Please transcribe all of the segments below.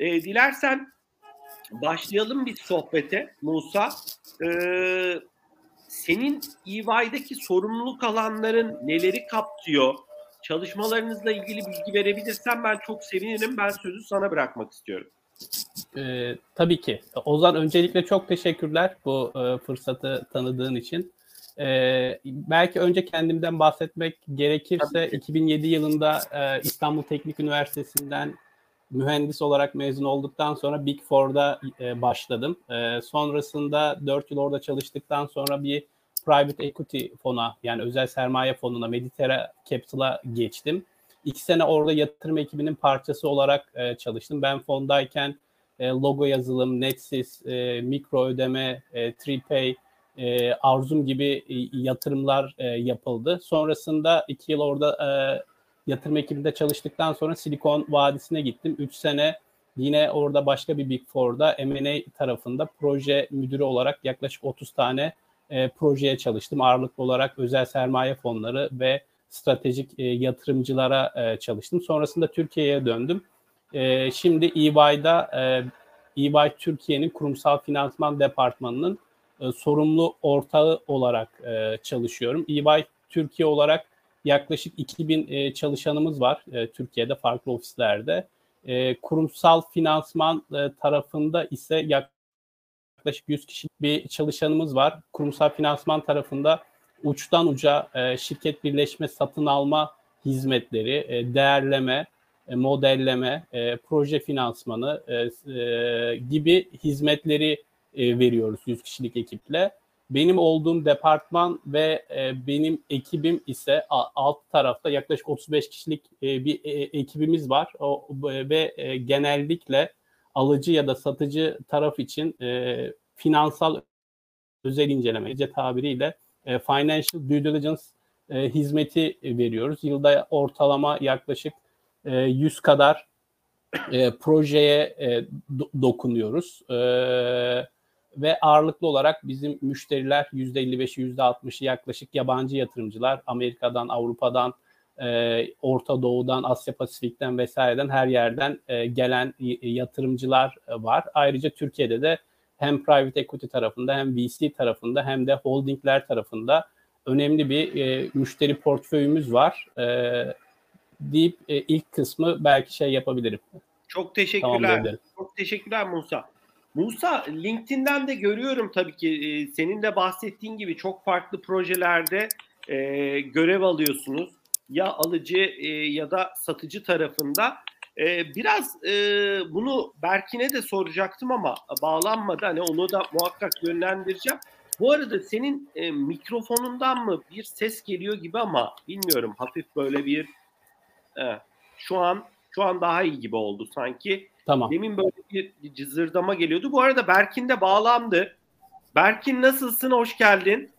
E, dilersen başlayalım bir sohbete Musa. E, senin EY'deki sorumluluk alanların neleri kapsıyor? Çalışmalarınızla ilgili bilgi verebilirsen ben çok sevinirim. Ben sözü sana bırakmak istiyorum. Ee, tabii ki. Ozan öncelikle çok teşekkürler bu e, fırsatı tanıdığın için. Ee, belki önce kendimden bahsetmek gerekirse 2007 yılında e, İstanbul Teknik Üniversitesi'nden mühendis olarak mezun olduktan sonra Big Four'da e, başladım. E, sonrasında 4 yıl orada çalıştıktan sonra bir private equity fona yani özel sermaye fonuna Mediterra Capital'a geçtim. İki sene orada yatırım ekibinin parçası olarak e, çalıştım. Ben fondayken e, logo yazılım, Netsys, e, mikro ödeme, e, TreePay, e, Arzum gibi e, yatırımlar e, yapıldı. Sonrasında iki yıl orada e, yatırım ekibinde çalıştıktan sonra Silikon Vadisi'ne gittim. Üç sene yine orada başka bir Big Four'da M&A tarafında proje müdürü olarak yaklaşık 30 tane e, projeye çalıştım. Ağırlıklı olarak özel sermaye fonları ve stratejik e, yatırımcılara e, çalıştım. Sonrasında Türkiye'ye döndüm. E, şimdi EY'da e, EY Türkiye'nin kurumsal finansman departmanının e, sorumlu ortağı olarak e, çalışıyorum. EY Türkiye olarak yaklaşık 2000 e, çalışanımız var e, Türkiye'de farklı ofislerde. E, kurumsal finansman e, tarafında ise yaklaşık 100 kişilik bir çalışanımız var. Kurumsal finansman tarafında uçtan uca e, şirket birleşme satın alma hizmetleri, e, değerleme, e, modelleme, e, proje finansmanı e, e, gibi hizmetleri e, veriyoruz 100 kişilik ekiple. Benim olduğum departman ve e, benim ekibim ise alt tarafta yaklaşık 35 kişilik e, bir e, ekibimiz var o, ve e, genellikle alıcı ya da satıcı taraf için e, finansal özel inceleme tabiriyle e, financial due diligence e, hizmeti veriyoruz. Yılda ortalama yaklaşık e, 100 kadar e, projeye e, do- dokunuyoruz. E, ve ağırlıklı olarak bizim müşteriler %55'i %60'ı yaklaşık yabancı yatırımcılar. Amerika'dan, Avrupa'dan, e, Orta Doğu'dan, Asya Pasifik'ten vesaireden her yerden e, gelen yatırımcılar var. Ayrıca Türkiye'de de hem private equity tarafında hem VC tarafında hem de holdingler tarafında önemli bir e, müşteri portföyümüz var. E, deyip e, ilk kısmı belki şey yapabilirim. Çok teşekkürler. Çok teşekkürler Musa. Musa LinkedIn'den de görüyorum tabii ki e, senin de bahsettiğin gibi çok farklı projelerde e, görev alıyorsunuz. Ya alıcı e, ya da satıcı tarafında. E, biraz e, bunu Berkin'e de soracaktım ama bağlanmadı. Hani onu da muhakkak yönlendireceğim. Bu arada senin e, mikrofonundan mı bir ses geliyor gibi ama bilmiyorum hafif böyle bir e, şu an şu an daha iyi gibi oldu sanki. Tamam. Demin böyle bir cızırdama geliyordu. Bu arada Berkin de bağlandı. Berkin nasılsın? Hoş geldin.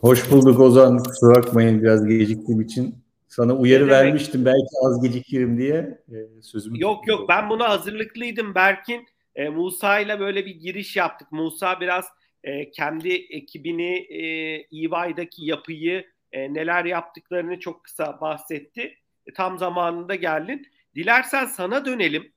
Hoş bulduk Ozan. Kusura bakmayın biraz geciktiğim için. Sana uyarı ne vermiştim demek? belki az gecikirim diye. Ee, sözümü Yok yok ben buna hazırlıklıydım Berkin. E, Musa ile böyle bir giriş yaptık. Musa biraz e, kendi ekibini e, EY'daki yapıyı e, neler yaptıklarını çok kısa bahsetti. E, tam zamanında geldin. Dilersen sana dönelim.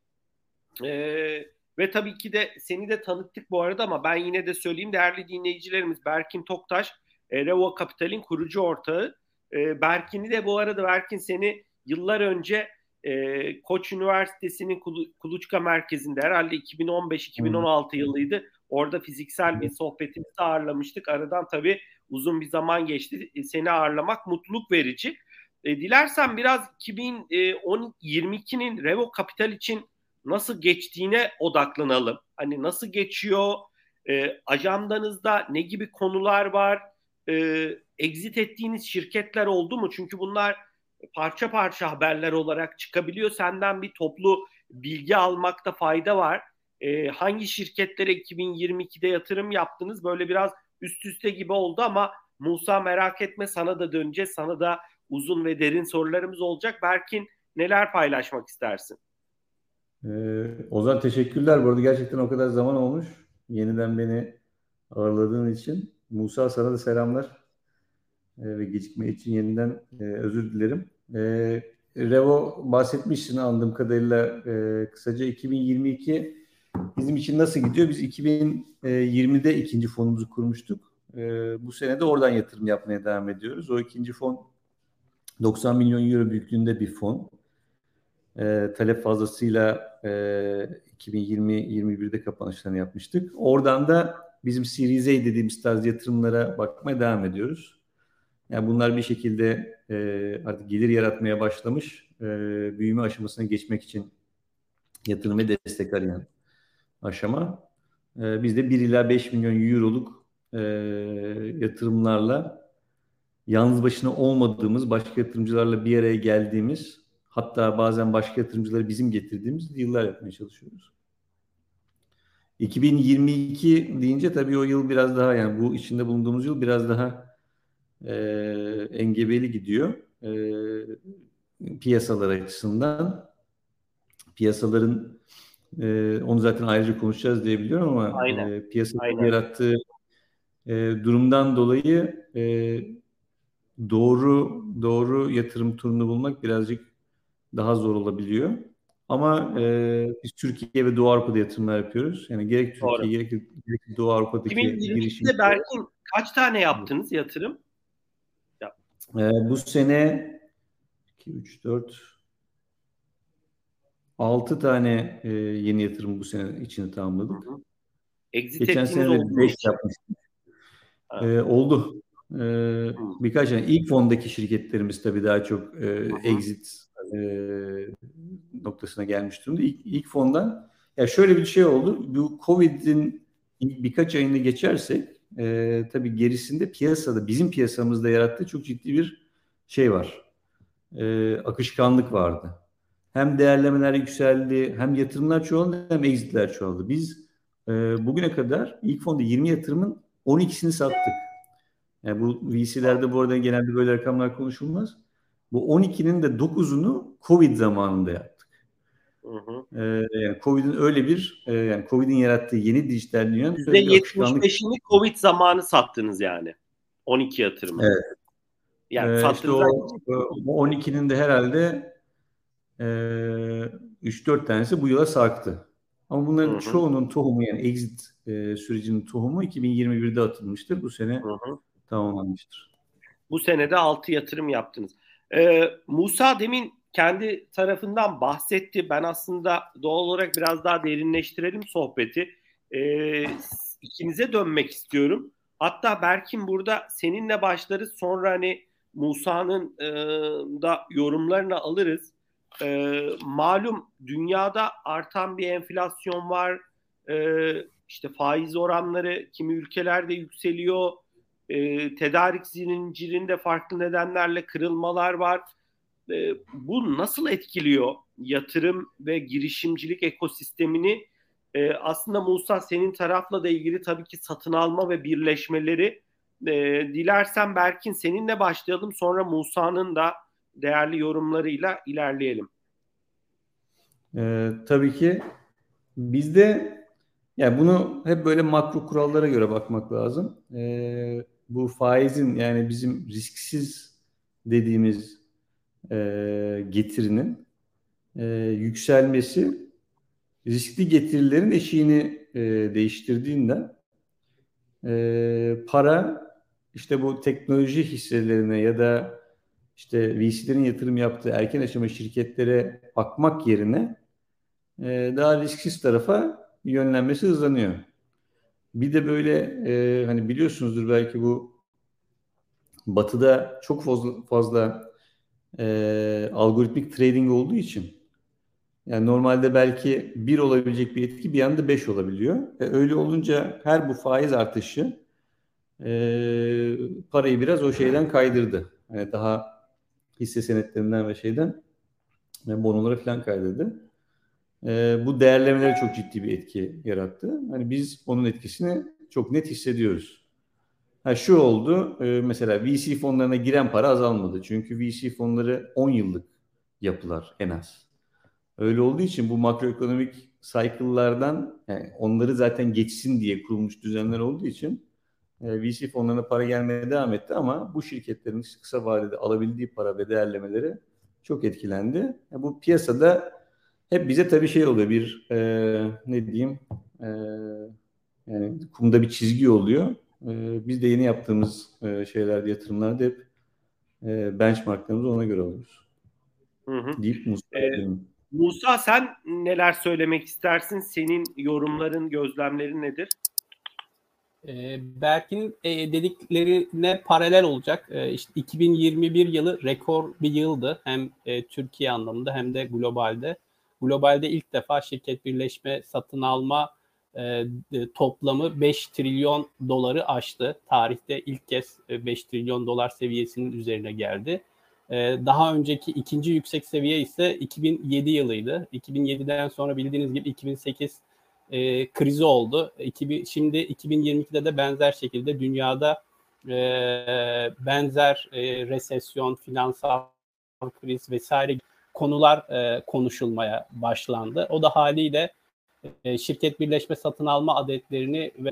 Ee, ve tabii ki de seni de tanıttık bu arada ama ben yine de söyleyeyim değerli dinleyicilerimiz Berkin Toktaş, e, Revo Kapital'in kurucu ortağı. E, Berkin'i de bu arada Berkin seni yıllar önce e, Koç Üniversitesi'nin Kuluçka Merkezi'nde herhalde 2015-2016 hmm. yılıydı. Orada fiziksel bir sohbetimizi ağırlamıştık. Aradan tabii uzun bir zaman geçti. E, seni ağırlamak mutluluk verici. E, dilersen biraz 2022'nin Revo Kapital için nasıl geçtiğine odaklanalım. Hani nasıl geçiyor? E, ajandanızda ne gibi konular var? E, exit ettiğiniz şirketler oldu mu? Çünkü bunlar parça parça haberler olarak çıkabiliyor. Senden bir toplu bilgi almakta fayda var. E, hangi şirketlere 2022'de yatırım yaptınız? Böyle biraz üst üste gibi oldu ama Musa merak etme sana da döneceğiz. Sana da uzun ve derin sorularımız olacak. Berkin neler paylaşmak istersin? Ee, Ozan teşekkürler. Bu arada gerçekten o kadar zaman olmuş. Yeniden beni ağırladığın için. Musa sana da selamlar. Ee, ve gecikme için yeniden e, özür dilerim. Ee, Revo bahsetmişsin anladığım kadarıyla e, kısaca 2022 bizim için nasıl gidiyor? Biz 2020'de ikinci fonumuzu kurmuştuk. E, bu sene de oradan yatırım yapmaya devam ediyoruz. O ikinci fon 90 milyon euro büyüklüğünde bir fon. E, talep fazlasıyla e, 2020-21'de kapanışlarını yapmıştık. Oradan da bizim Series A dediğimiz tarz yatırımlara bakmaya devam ediyoruz. Yani bunlar bir şekilde e, artık gelir yaratmaya başlamış, e, büyüme aşamasına geçmek için yatırım ve destek arayan aşama. E, biz de 1 ila 5 milyon euroluk e, yatırımlarla yalnız başına olmadığımız, başka yatırımcılarla bir araya geldiğimiz, hatta bazen başka yatırımcıları bizim getirdiğimiz yıllar yapmaya çalışıyoruz. 2022 deyince tabii o yıl biraz daha yani bu içinde bulunduğumuz yıl biraz daha e, engebeli gidiyor. E, piyasalar açısından. Piyasaların e, onu zaten ayrıca konuşacağız diye biliyorum ama Aynen. e, piyasanın Aynen. yarattığı e, durumdan dolayı e, doğru doğru yatırım turunu bulmak birazcık daha zor olabiliyor. Ama e, biz Türkiye ve Doğu Avrupa'da yatırımlar yapıyoruz. Yani gerek Türkiye Doğru. gerek, gerek Doğu Avrupa'daki girişimler. Berkin kaç tane yaptınız yatırım? E, bu sene 2, 3, 4 6 tane e, yeni yatırım bu sene içinde tamamladık. Hı hı. Exit Geçen sene de 5 yapmıştık. E, oldu. E, birkaç tane. ilk fondaki şirketlerimiz tabii daha çok e, exit e, noktasına gelmiş durumda. İlk, ilk fondan ya şöyle bir şey oldu. Bu Covid'in birkaç ayını geçersek e, tabii gerisinde piyasada bizim piyasamızda yarattığı çok ciddi bir şey var. E, akışkanlık vardı. Hem değerlemeler yükseldi, hem yatırımlar çoğaldı, hem exitler çoğaldı. Biz e, bugüne kadar ilk fonda 20 yatırımın 12'sini sattık. Yani bu VC'lerde bu arada genelde böyle rakamlar konuşulmaz. Bu 12'nin de 9'unu Covid zamanında yaptık. Hı hı. Ee, yani Covid'in öyle bir e, yani Covid'in yarattığı yeni dijital dünyanın %75'ini Covid zamanı sattınız yani. 12 yatırımı. Evet. Yani ee, işte o, o 12'nin de herhalde e, 3-4 tanesi bu yıla sarktı. Ama bunların hı hı. çoğunun tohumu yani exit e, sürecinin tohumu 2021'de atılmıştır. Bu sene hı hı. tamamlanmıştır. Bu senede 6 yatırım yaptınız. Ee, Musa demin kendi tarafından bahsetti. Ben aslında doğal olarak biraz daha derinleştirelim sohbeti. Ee, ikinize dönmek istiyorum. Hatta Berkin burada seninle başlarız. Sonra hani Musa'nın e, da yorumlarını alırız. E, malum dünyada artan bir enflasyon var. E, işte faiz oranları kimi ülkelerde yükseliyor e, tedarik zincirinde farklı nedenlerle kırılmalar var. E, bu nasıl etkiliyor yatırım ve girişimcilik ekosistemini? E, aslında Musa senin tarafla da ilgili tabii ki satın alma ve birleşmeleri e, dilersen Berkin seninle başlayalım sonra Musa'nın da değerli yorumlarıyla ilerleyelim. Ee, tabii ki bizde yani bunu hep böyle makro kurallara göre bakmak lazım. Ee, bu faizin yani bizim risksiz dediğimiz e, getirinin e, yükselmesi riskli getirilerin eşiğini e, değiştirdiğinden e, para işte bu teknoloji hisselerine ya da işte VC'lerin yatırım yaptığı erken aşama şirketlere bakmak yerine e, daha risksiz tarafa yönlenmesi hızlanıyor. Bir de böyle e, hani biliyorsunuzdur belki bu Batı'da çok fazla, fazla e, algoritmik trading olduğu için yani normalde belki bir olabilecek bir etki bir anda beş olabiliyor. E, öyle olunca her bu faiz artışı e, parayı biraz o şeyden kaydırdı. Yani daha hisse senetlerinden ve şeyden ve bonolara falan kaydırdı. E, bu değerlemelere çok ciddi bir etki yarattı. Hani biz onun etkisini çok net hissediyoruz. Ha şu oldu, e, mesela VC fonlarına giren para azalmadı. Çünkü VC fonları 10 yıllık yapılar en az. Öyle olduğu için bu makroekonomik cycle'lardan yani onları zaten geçsin diye kurulmuş düzenler olduğu için e, VC fonlarına para gelmeye devam etti ama bu şirketlerin kısa vadede alabildiği para ve değerlemeleri çok etkilendi. Bu piyasada hep bize tabii şey oluyor bir e, ne diyeyim e, yani kumda bir çizgi oluyor. E, biz de yeni yaptığımız e, şeylerde yatırımlarda hep e, benchmarklarımızı ona göre alıyoruz. Hı hı. Deyip Musa, ee, Musa sen neler söylemek istersin? Senin yorumların, gözlemlerin nedir? E, Berk'in e, dediklerine paralel olacak. E, işte 2021 yılı rekor bir yıldı. Hem e, Türkiye anlamında hem de globalde. Globalde ilk defa şirket birleşme satın alma e, toplamı 5 trilyon doları aştı. Tarihte ilk kez 5 trilyon dolar seviyesinin üzerine geldi. E, daha önceki ikinci yüksek seviye ise 2007 yılıydı. 2007'den sonra bildiğiniz gibi 2008 e, krizi oldu. 2000, şimdi 2022'de de benzer şekilde dünyada e, benzer e, resesyon, finansal kriz vesaire konular e, konuşulmaya başlandı. O da haliyle e, şirket birleşme satın alma adetlerini ve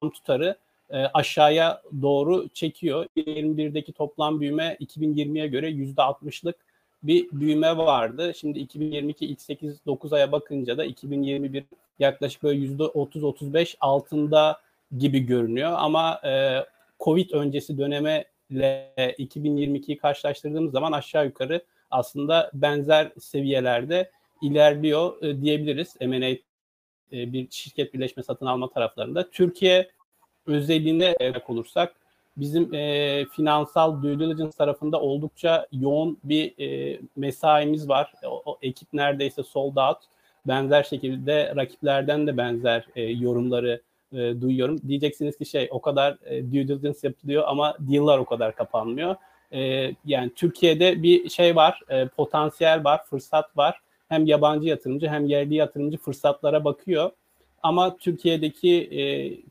tutarı e, aşağıya doğru çekiyor. 2021'deki toplam büyüme 2020'ye göre %60'lık bir büyüme vardı. Şimdi 2022 ilk 8-9 aya bakınca da 2021 yaklaşık böyle %30-35 altında gibi görünüyor. Ama e, Covid öncesi dönemle 2022'yi karşılaştırdığımız zaman aşağı yukarı aslında benzer seviyelerde ilerliyor e, diyebiliriz M&A e, bir şirket birleşme satın alma taraflarında. Türkiye özelliğine olursak bizim e, finansal due diligence tarafında oldukça yoğun bir e, mesaimiz var. O, o ekip neredeyse sold out. Benzer şekilde rakiplerden de benzer e, yorumları e, duyuyorum. Diyeceksiniz ki şey o kadar e, due diligence yapılıyor ama deal'lar o kadar kapanmıyor. E, yani Türkiye'de bir şey var, e, potansiyel var, fırsat var. Hem yabancı yatırımcı hem yerli yatırımcı fırsatlara bakıyor. Ama Türkiye'deki e,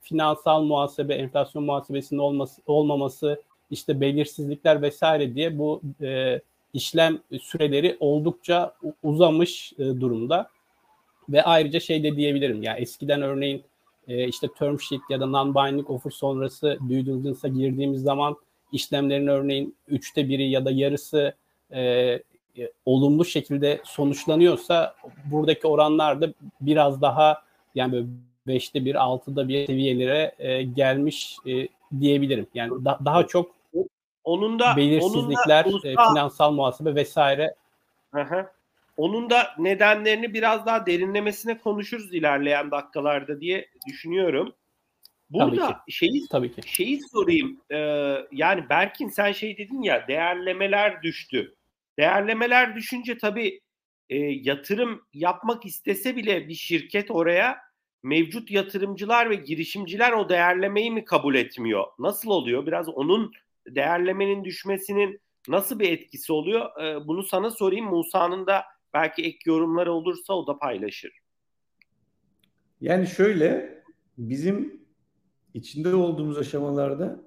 finansal muhasebe, enflasyon muhasebesinin olması, olmaması, işte belirsizlikler vesaire diye bu e, işlem süreleri oldukça uzamış e, durumda. Ve ayrıca şey de diyebilirim. Yani eskiden örneğin e, işte term sheet ya da non-binding offer sonrası due diligence'a girdiğimiz zaman işlemlerin örneğin üçte biri ya da yarısı e, e, olumlu şekilde sonuçlanıyorsa buradaki oranlar da biraz daha yani böyle beşte bir, altıda bir seviyelere e, gelmiş e, diyebilirim. Yani da, daha çok onun da belirsizlikler, onun da, e, finansal muhasebe vesaire. Hı Onun da nedenlerini biraz daha derinlemesine konuşuruz ilerleyen dakikalarda diye düşünüyorum. Burada Tabii ki. şeyi Tabii ki. şeyi sorayım. Ee, yani Berkin sen şey dedin ya değerlemeler düştü. Değerlemeler düşünce tabii e, yatırım yapmak istese bile bir şirket oraya mevcut yatırımcılar ve girişimciler o değerlemeyi mi kabul etmiyor? Nasıl oluyor? Biraz onun değerlemenin düşmesinin nasıl bir etkisi oluyor? E, bunu sana sorayım. Musa'nın da belki ek yorumları olursa o da paylaşır. Yani şöyle bizim içinde olduğumuz aşamalarda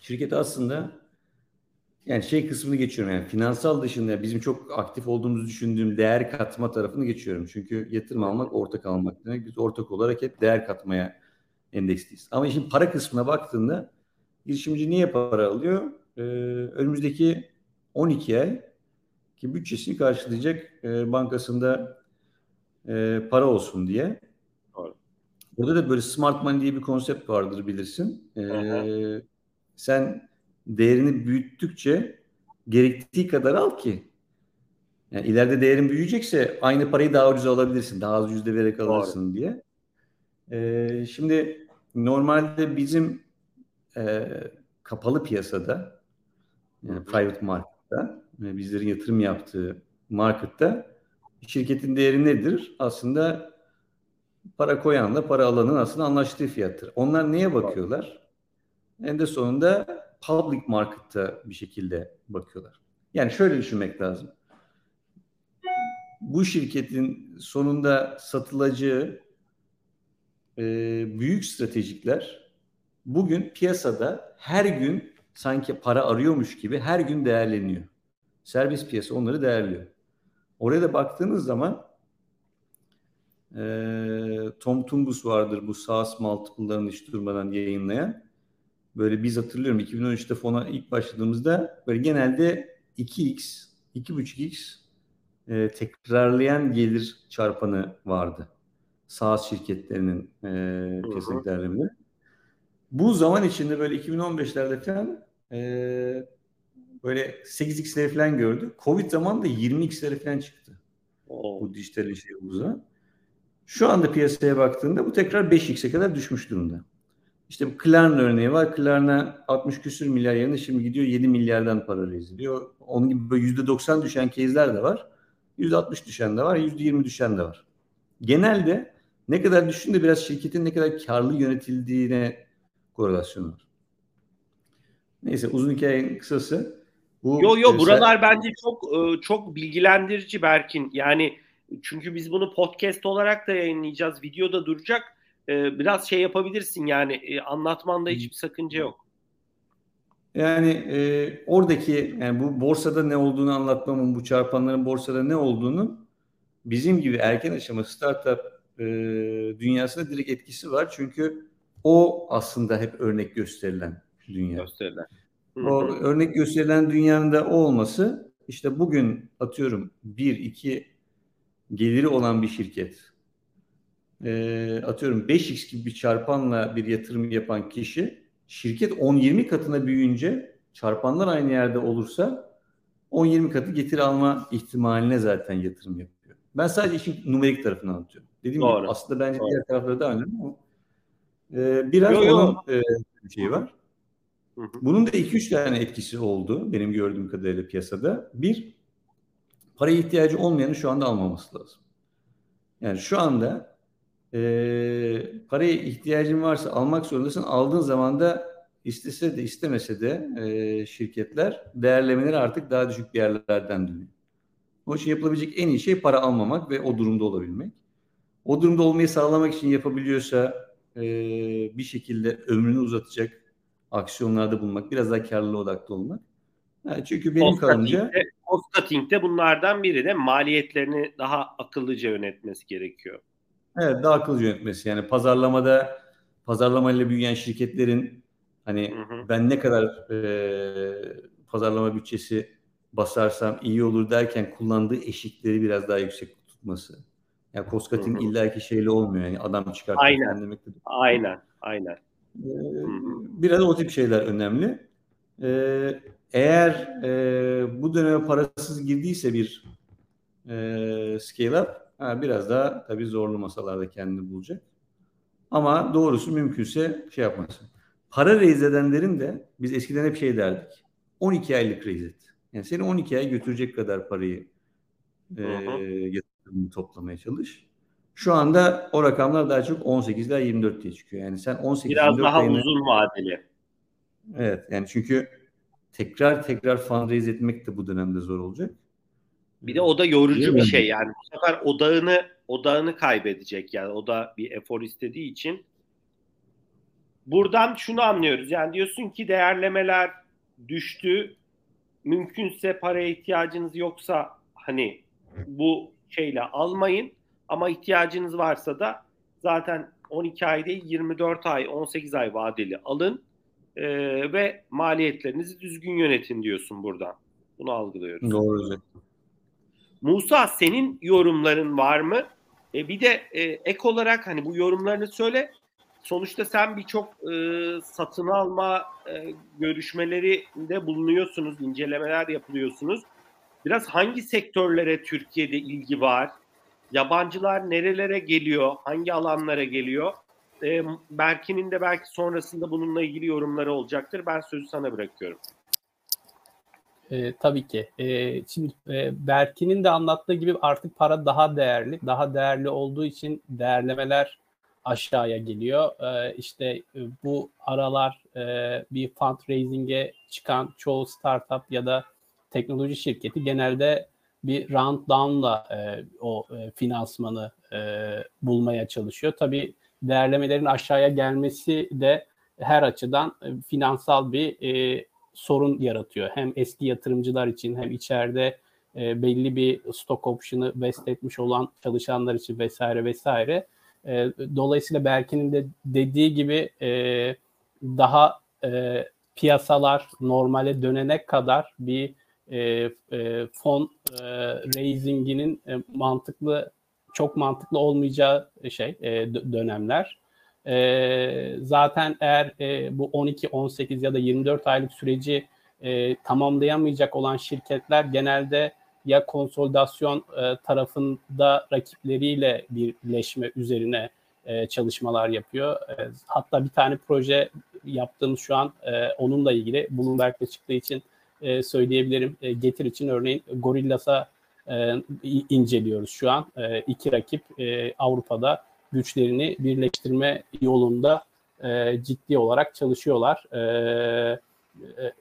şirket aslında yani şey kısmını geçiyorum yani finansal dışında bizim çok aktif olduğumuzu düşündüğüm değer katma tarafını geçiyorum. Çünkü yatırım almak ortak almak demek. Biz ortak olarak hep değer katmaya endeksliyiz. Ama işin para kısmına baktığında girişimci niye para alıyor? Ee, önümüzdeki 12 ay ki bütçesini karşılayacak e, bankasında e, para olsun diye. Burada da böyle smart money diye bir konsept vardır bilirsin. Ee, sen değerini büyüttükçe gerektiği kadar al ki yani ileride değerin büyüyecekse aynı parayı daha ucuz alabilirsin. Daha az yüzde vererek alırsın Doğru. diye. Ee, şimdi normalde bizim e, kapalı piyasada yani private market'ta e, bizlerin yatırım yaptığı markette şirketin değeri nedir? Aslında para koyanla para alanın aslında anlaştığı fiyattır. Onlar neye bakıyorlar? En de sonunda public market'ta bir şekilde bakıyorlar. Yani şöyle düşünmek lazım. Bu şirketin sonunda satılacağı e, büyük stratejikler bugün piyasada her gün sanki para arıyormuş gibi her gün değerleniyor. Servis piyasa onları değerliyor. Oraya da baktığınız zaman e, Tom Tungus vardır bu SaaS multiple'larını hiç durmadan yayınlayan böyle biz hatırlıyorum 2013'te fona ilk başladığımızda böyle genelde 2x 2,5x e, tekrarlayan gelir çarpanı vardı. SaaS şirketlerinin e, piyasadaki değerlemeleri. Bu zaman içinde böyle 2015'lerde falan e, böyle 8x'leri falan gördü. Covid zamanında 20x'leri falan çıktı. Oo. Bu dijital şey zaman. Şu anda piyasaya baktığında bu tekrar 5x'e kadar düşmüş durumda. İşte bu Klarna örneği var. Klarna 60 küsür milyar yerine şimdi gidiyor 7 milyardan para reziliyor. Onun gibi böyle %90 düşen case'ler de var. %60 düşen de var, %20 düşen de var. Genelde ne kadar düşündüğünde biraz şirketin ne kadar karlı yönetildiğine korelasyon var. Neyse uzun hikayenin kısası. Bu yo yo buralar bence çok e, çok bilgilendirici Berkin. Yani çünkü biz bunu podcast olarak da yayınlayacağız. Videoda duracak. E, biraz şey yapabilirsin yani e, anlatmanda hiçbir sakınca yok. Yani e, oradaki yani bu borsada ne olduğunu anlatmamın, bu çarpanların borsada ne olduğunu bizim gibi erken aşama startup e, dünyasında direkt etkisi var. Çünkü o aslında hep örnek gösterilen dünya. Gösterilen. O örnek gösterilen dünyanın da o olması işte bugün atıyorum bir iki geliri olan bir şirket e, atıyorum 5x gibi bir çarpanla bir yatırım yapan kişi şirket 10-20 katına büyüyünce çarpanlar aynı yerde olursa 10-20 katı getiri alma ihtimaline zaten yatırım yapıyor. Ben sadece işin numerik tarafını anlatıyorum. Dediğim Doğru. gibi aslında bence Doğru. diğer tarafları da önemli ama e, biraz yo, yo. onun e, şeyi var. Bunun da 2-3 tane etkisi oldu benim gördüğüm kadarıyla piyasada. Bir, paraya ihtiyacı olmayanın şu anda almaması lazım. Yani şu anda e, paraya ihtiyacın varsa almak zorundasın. Aldığın zaman da istese de istemese de e, şirketler değerlemeleri artık daha düşük bir yerlerden dönüyor. O için yapılabilecek en iyi şey para almamak ve o durumda olabilmek. O durumda olmayı sağlamak için yapabiliyorsa e, bir şekilde ömrünü uzatacak aksiyonlarda bulunmak, biraz daha karlılığa odaklı olmak. Yani çünkü benim kanımca cost cutting de bunlardan biri de maliyetlerini daha akıllıca yönetmesi gerekiyor. Evet, daha akıllıca yönetmesi. Yani pazarlamada pazarlamayla büyüyen şirketlerin hani hı hı. ben ne kadar e, pazarlama bütçesi basarsam iyi olur derken kullandığı eşikleri biraz daha yüksek tutması. Yani cost cutting illaki şeyle olmuyor. Yani adam çıkartmak aynen. demek Aynen. Aynen. Ee, biraz o tip şeyler önemli. Ee, eğer e, bu döneme parasız girdiyse bir e, scale up ha, biraz daha tabii zorlu masalarda kendini bulacak. Ama doğrusu mümkünse şey yapmasın. Para raise edenlerin de biz eskiden hep şey derdik. 12 aylık raise et. Yani seni 12 ay götürecek kadar parayı e, yatırımını toplamaya çalış. Şu anda o rakamlar daha çok 18'ler 24 diye çıkıyor. Yani sen 18 Biraz daha ayını, uzun vadeli. Evet yani çünkü tekrar tekrar fundraise etmek de bu dönemde zor olacak. Bir de o da yorucu bir şey yani. Bu sefer odağını odağını kaybedecek yani. O da bir efor istediği için. Buradan şunu anlıyoruz. Yani diyorsun ki değerlemeler düştü. Mümkünse paraya ihtiyacınız yoksa hani bu şeyle almayın. Ama ihtiyacınız varsa da zaten 12 ay değil 24 ay 18 ay vadeli alın e, ve maliyetlerinizi düzgün yönetin diyorsun buradan. Bunu algılıyoruz. Doğru. Musa senin yorumların var mı? E, bir de e, ek olarak hani bu yorumlarını söyle. Sonuçta sen birçok e, satın alma e, görüşmelerinde bulunuyorsunuz, incelemeler yapıyorsunuz. Biraz hangi sektörlere Türkiye'de ilgi var? Yabancılar nerelere geliyor? Hangi alanlara geliyor? E, Berkin'in de belki sonrasında bununla ilgili yorumları olacaktır. Ben sözü sana bırakıyorum. E, tabii ki. E, şimdi e, Berkin'in de anlattığı gibi artık para daha değerli. Daha değerli olduğu için değerlemeler aşağıya geliyor. E, işte e, bu aralar e, bir fundraising'e çıkan çoğu startup ya da teknoloji şirketi genelde bir round down'la e, o e, finansmanı e, bulmaya çalışıyor. Tabii değerlemelerin aşağıya gelmesi de her açıdan e, finansal bir e, sorun yaratıyor. Hem eski yatırımcılar için hem içeride e, belli bir stock option'ı vest etmiş olan çalışanlar için vesaire vesaire. E, dolayısıyla Berkin'in de dediği gibi e, daha e, piyasalar normale dönene kadar bir e, e, fon e, raising'inin e, mantıklı çok mantıklı olmayacağı şey e, dönemler. E, zaten eğer e, bu 12, 18 ya da 24 aylık süreci e, tamamlayamayacak olan şirketler genelde ya konsolidasyon e, tarafında rakipleriyle birleşme üzerine e, çalışmalar yapıyor. E, hatta bir tane proje yaptığımız şu an e, onunla ilgili Bloomberg'de çıktığı için e, söyleyebilirim. E, Getir için örneğin Gorillas'a e, inceliyoruz şu an. E, iki rakip e, Avrupa'da güçlerini birleştirme yolunda e, ciddi olarak çalışıyorlar. E, e,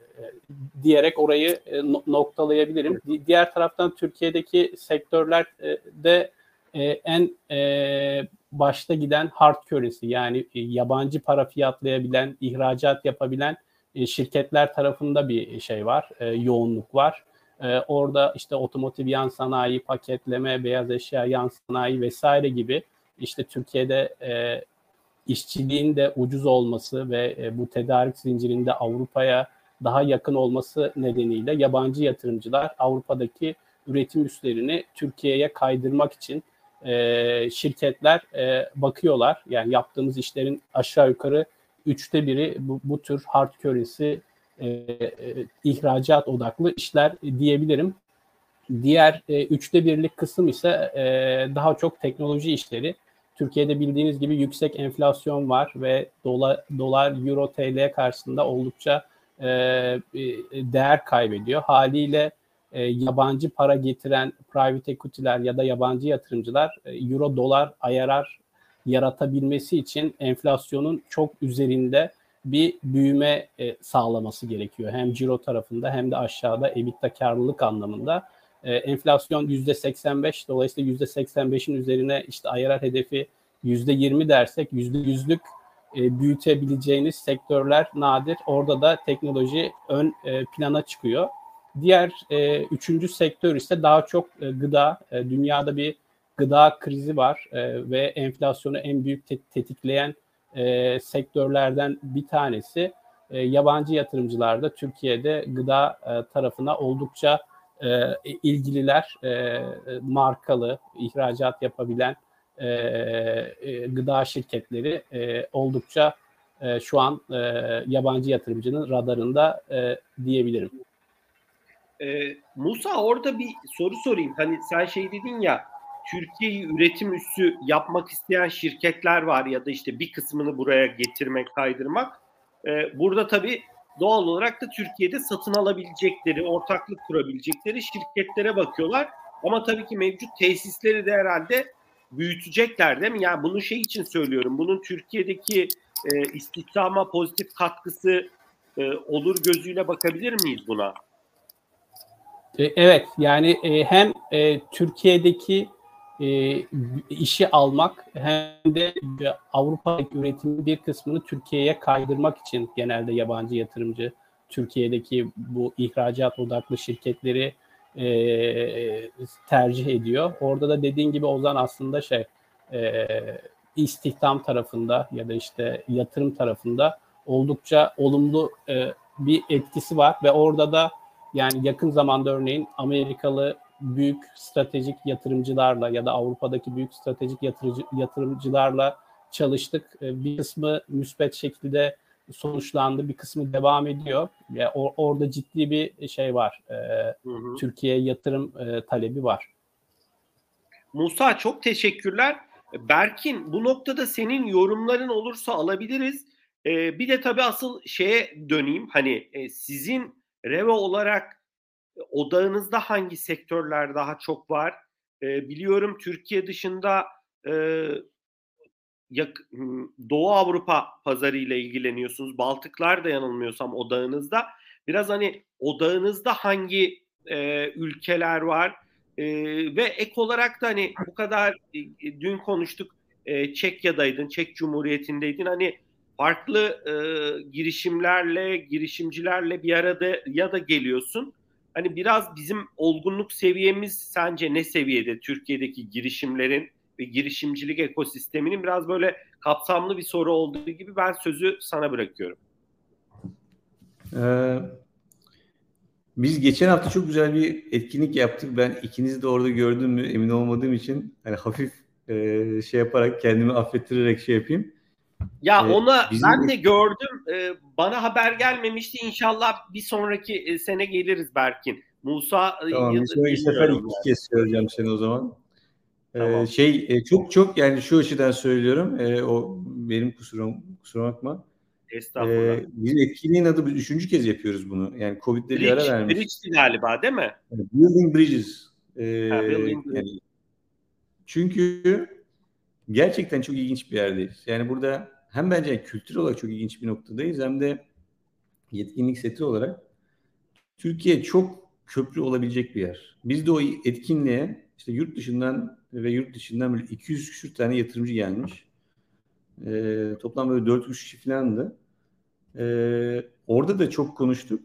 diyerek orayı e, noktalayabilirim. Diğer taraftan Türkiye'deki sektörlerde e, en e, başta giden hard currency yani yabancı para fiyatlayabilen, ihracat yapabilen şirketler tarafında bir şey var, yoğunluk var. Orada işte otomotiv yan sanayi, paketleme, beyaz eşya yan sanayi vesaire gibi işte Türkiye'de işçiliğin de ucuz olması ve bu tedarik zincirinde Avrupa'ya daha yakın olması nedeniyle yabancı yatırımcılar Avrupa'daki üretim üslerini Türkiye'ye kaydırmak için e, şirketler e, bakıyorlar. Yani yaptığımız işlerin aşağı yukarı üçte biri bu, bu tür hard currency e, e, ihracat odaklı işler diyebilirim. Diğer e, üçte birlik kısım ise e, daha çok teknoloji işleri. Türkiye'de bildiğiniz gibi yüksek enflasyon var ve dolar, dolar euro, TL karşısında oldukça e, e, değer kaybediyor. Haliyle e, yabancı para getiren private equity'ler ya da yabancı yatırımcılar e, euro dolar ayarar yaratabilmesi için enflasyonun çok üzerinde bir büyüme e, sağlaması gerekiyor. Hem ciro tarafında hem de aşağıda EBITDA karlılık anlamında. E, enflasyon %85 dolayısıyla %85'in üzerine işte ayarar hedefi %20 dersek %100'lük e, büyütebileceğiniz sektörler nadir. Orada da teknoloji ön e, plana çıkıyor. Diğer e, üçüncü sektör ise daha çok e, gıda. E, dünyada bir gıda krizi var e, ve enflasyonu en büyük te- tetikleyen e, sektörlerden bir tanesi. E, yabancı yatırımcılar da Türkiye'de gıda e, tarafına oldukça e, ilgililer. E, markalı, ihracat yapabilen e, e, gıda şirketleri e, oldukça e, şu an e, yabancı yatırımcının radarında e, diyebilirim. E, Musa orada bir soru sorayım. Hani sen şey dedin ya Türkiye'yi üretim üssü yapmak isteyen şirketler var ya da işte bir kısmını buraya getirmek, kaydırmak. E, burada tabii doğal olarak da Türkiye'de satın alabilecekleri, ortaklık kurabilecekleri şirketlere bakıyorlar. Ama tabii ki mevcut tesisleri de herhalde büyütecekler değil mi? Yani bunu şey için söylüyorum. Bunun Türkiye'deki e, istihdama pozitif katkısı e, olur gözüyle bakabilir miyiz buna? E, evet yani e, hem e, işi almak hem de Avrupa'daki üretimin bir kısmını Türkiye'ye kaydırmak için genelde yabancı yatırımcı Türkiye'deki bu ihracat odaklı şirketleri tercih ediyor. Orada da dediğin gibi Ozan aslında şey istihdam tarafında ya da işte yatırım tarafında oldukça olumlu bir etkisi var ve orada da yani yakın zamanda örneğin Amerikalı büyük stratejik yatırımcılarla ya da Avrupa'daki büyük stratejik yatırıcı, yatırımcılarla çalıştık. Ee, bir kısmı müspet şekilde sonuçlandı, bir kısmı devam ediyor. Yani or, orada ciddi bir şey var. Ee, hı yatırım e, talebi var. Musa çok teşekkürler. Berkin bu noktada senin yorumların olursa alabiliriz. Ee, bir de tabii asıl şeye döneyim. Hani e, sizin Reve olarak e, odağınızda hangi sektörler daha çok var? E, biliyorum Türkiye dışında e, yak, Doğu Avrupa pazarı ile ilgileniyorsunuz. Baltıklar da yanılmıyorsam odağınızda. Biraz hani odağınızda hangi e, ülkeler var? E, ve ek olarak da hani bu kadar e, dün konuştuk e, Çekya'daydın, Çek Cumhuriyeti'ndeydin. Hani farklı e, girişimlerle, girişimcilerle bir arada ya da geliyorsun. Hani biraz bizim olgunluk seviyemiz sence ne seviyede Türkiye'deki girişimlerin ve girişimcilik ekosisteminin biraz böyle kapsamlı bir soru olduğu gibi ben sözü sana bırakıyorum. Ee, biz geçen hafta çok güzel bir etkinlik yaptık. Ben ikinizi de orada gördüm mü emin olmadığım için hani hafif e, şey yaparak kendimi affettirerek şey yapayım. Ya ee, ona bizim... ben de gördüm. Ee, bana haber gelmemişti. İnşallah bir sonraki e, sene geliriz Berkin. Musa e, tamam, bir sonraki sefer iki kez söyleyeceğim seni o zaman. Ee, tamam. Şey e, çok çok yani şu açıdan söylüyorum. E, o benim kusurum kusura bakma. Estağfurullah. Ee, bizim etkinliğin adı biz üçüncü kez yapıyoruz bunu. Yani Covid'de bir ara vermiş. Bridge'di galiba değil mi? Building Bridges. Ee, ha, building Bridges. Yani, çünkü gerçekten çok ilginç bir yerdeyiz. Yani burada hem bence kültür olarak çok ilginç bir noktadayız hem de yetkinlik seti olarak Türkiye çok köprü olabilecek bir yer. Biz de o etkinliğe işte yurt dışından ve yurt dışından böyle 200 küsür tane yatırımcı gelmiş. Ee, toplam böyle 400 kişi falandı. Ee, orada da çok konuştuk.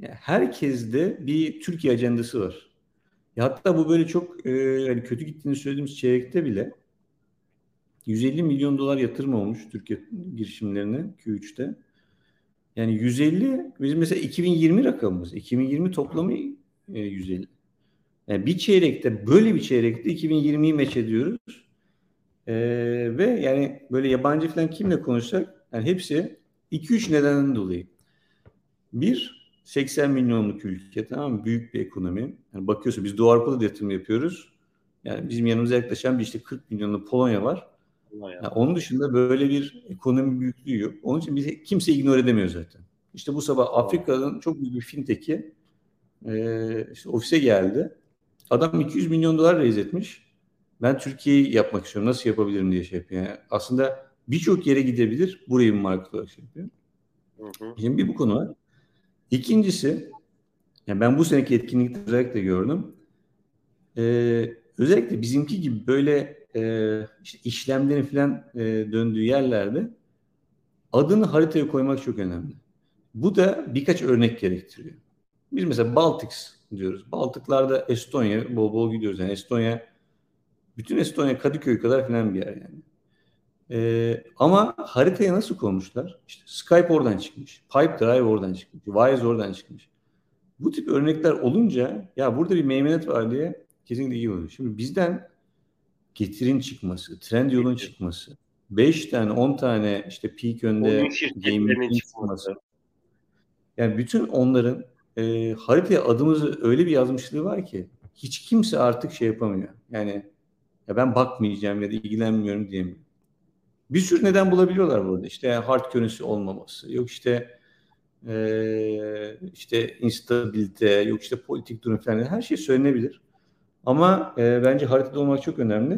Yani herkeste bir Türkiye ajandası var. Ya hatta bu böyle çok e, yani kötü gittiğini söylediğimiz çeyrekte bile 150 milyon dolar yatırım olmuş Türkiye girişimlerine Q3'te. Yani 150 bizim mesela 2020 rakamımız. 2020 toplamı e, 150. Yani bir çeyrekte böyle bir çeyrekte 2020'yi meç ediyoruz. E, ve yani böyle yabancı falan kimle konuşsak yani hepsi 2-3 nedenden dolayı. Bir, 80 milyonluk ülke tamam mı? Büyük bir ekonomi. Yani bakıyorsun biz Doğu Avrupa'da da yatırım yapıyoruz. Yani bizim yanımıza yaklaşan bir işte 40 milyonlu Polonya var. Yani onun dışında böyle bir ekonomi büyüklüğü yok. Onun için bizi kimse ignore edemiyor zaten. İşte bu sabah Afrika'nın çok büyük bir fintech'i e, işte ofise geldi. Adam 200 milyon dolar raise etmiş. Ben Türkiye'yi yapmak istiyorum. Nasıl yapabilirim diye şey yapıyor. Yani aslında birçok yere gidebilir. Burayı bir market olarak şey yapıyor. Hı hı. Şimdi bir bu konu var. İkincisi, yani ben bu seneki etkinlikte özellikle gördüm. Ee, özellikle bizimki gibi böyle e, işte işlemlerin falan e, döndüğü yerlerde adını haritaya koymak çok önemli. Bu da birkaç örnek gerektiriyor. Biz mesela Baltics diyoruz. Baltıklarda Estonya bol bol gidiyoruz. Yani Estonya bütün Estonya Kadıköy kadar falan bir yer yani. Ee, ama haritaya nasıl konmuşlar? İşte Skype oradan çıkmış. Pipedrive oradan çıkmış. Wise oradan çıkmış. Bu tip örnekler olunca ya burada bir meymenet var diye kesinlikle iyi oluyor. Şimdi bizden getirin çıkması, trend yolun çıkması, 5 tane 10 tane işte peak önde gaming'in çıkması. Yani bütün onların e, haritaya adımızı öyle bir yazmışlığı var ki hiç kimse artık şey yapamıyor. Yani ya ben bakmayacağım ya da ilgilenmiyorum diyemiyor. Bir sürü neden bulabiliyorlar burada. İşte hard currency olmaması, yok işte e, işte instabilite, yok işte politik durum falan her şey söylenebilir. Ama e, bence haritada olmak çok önemli.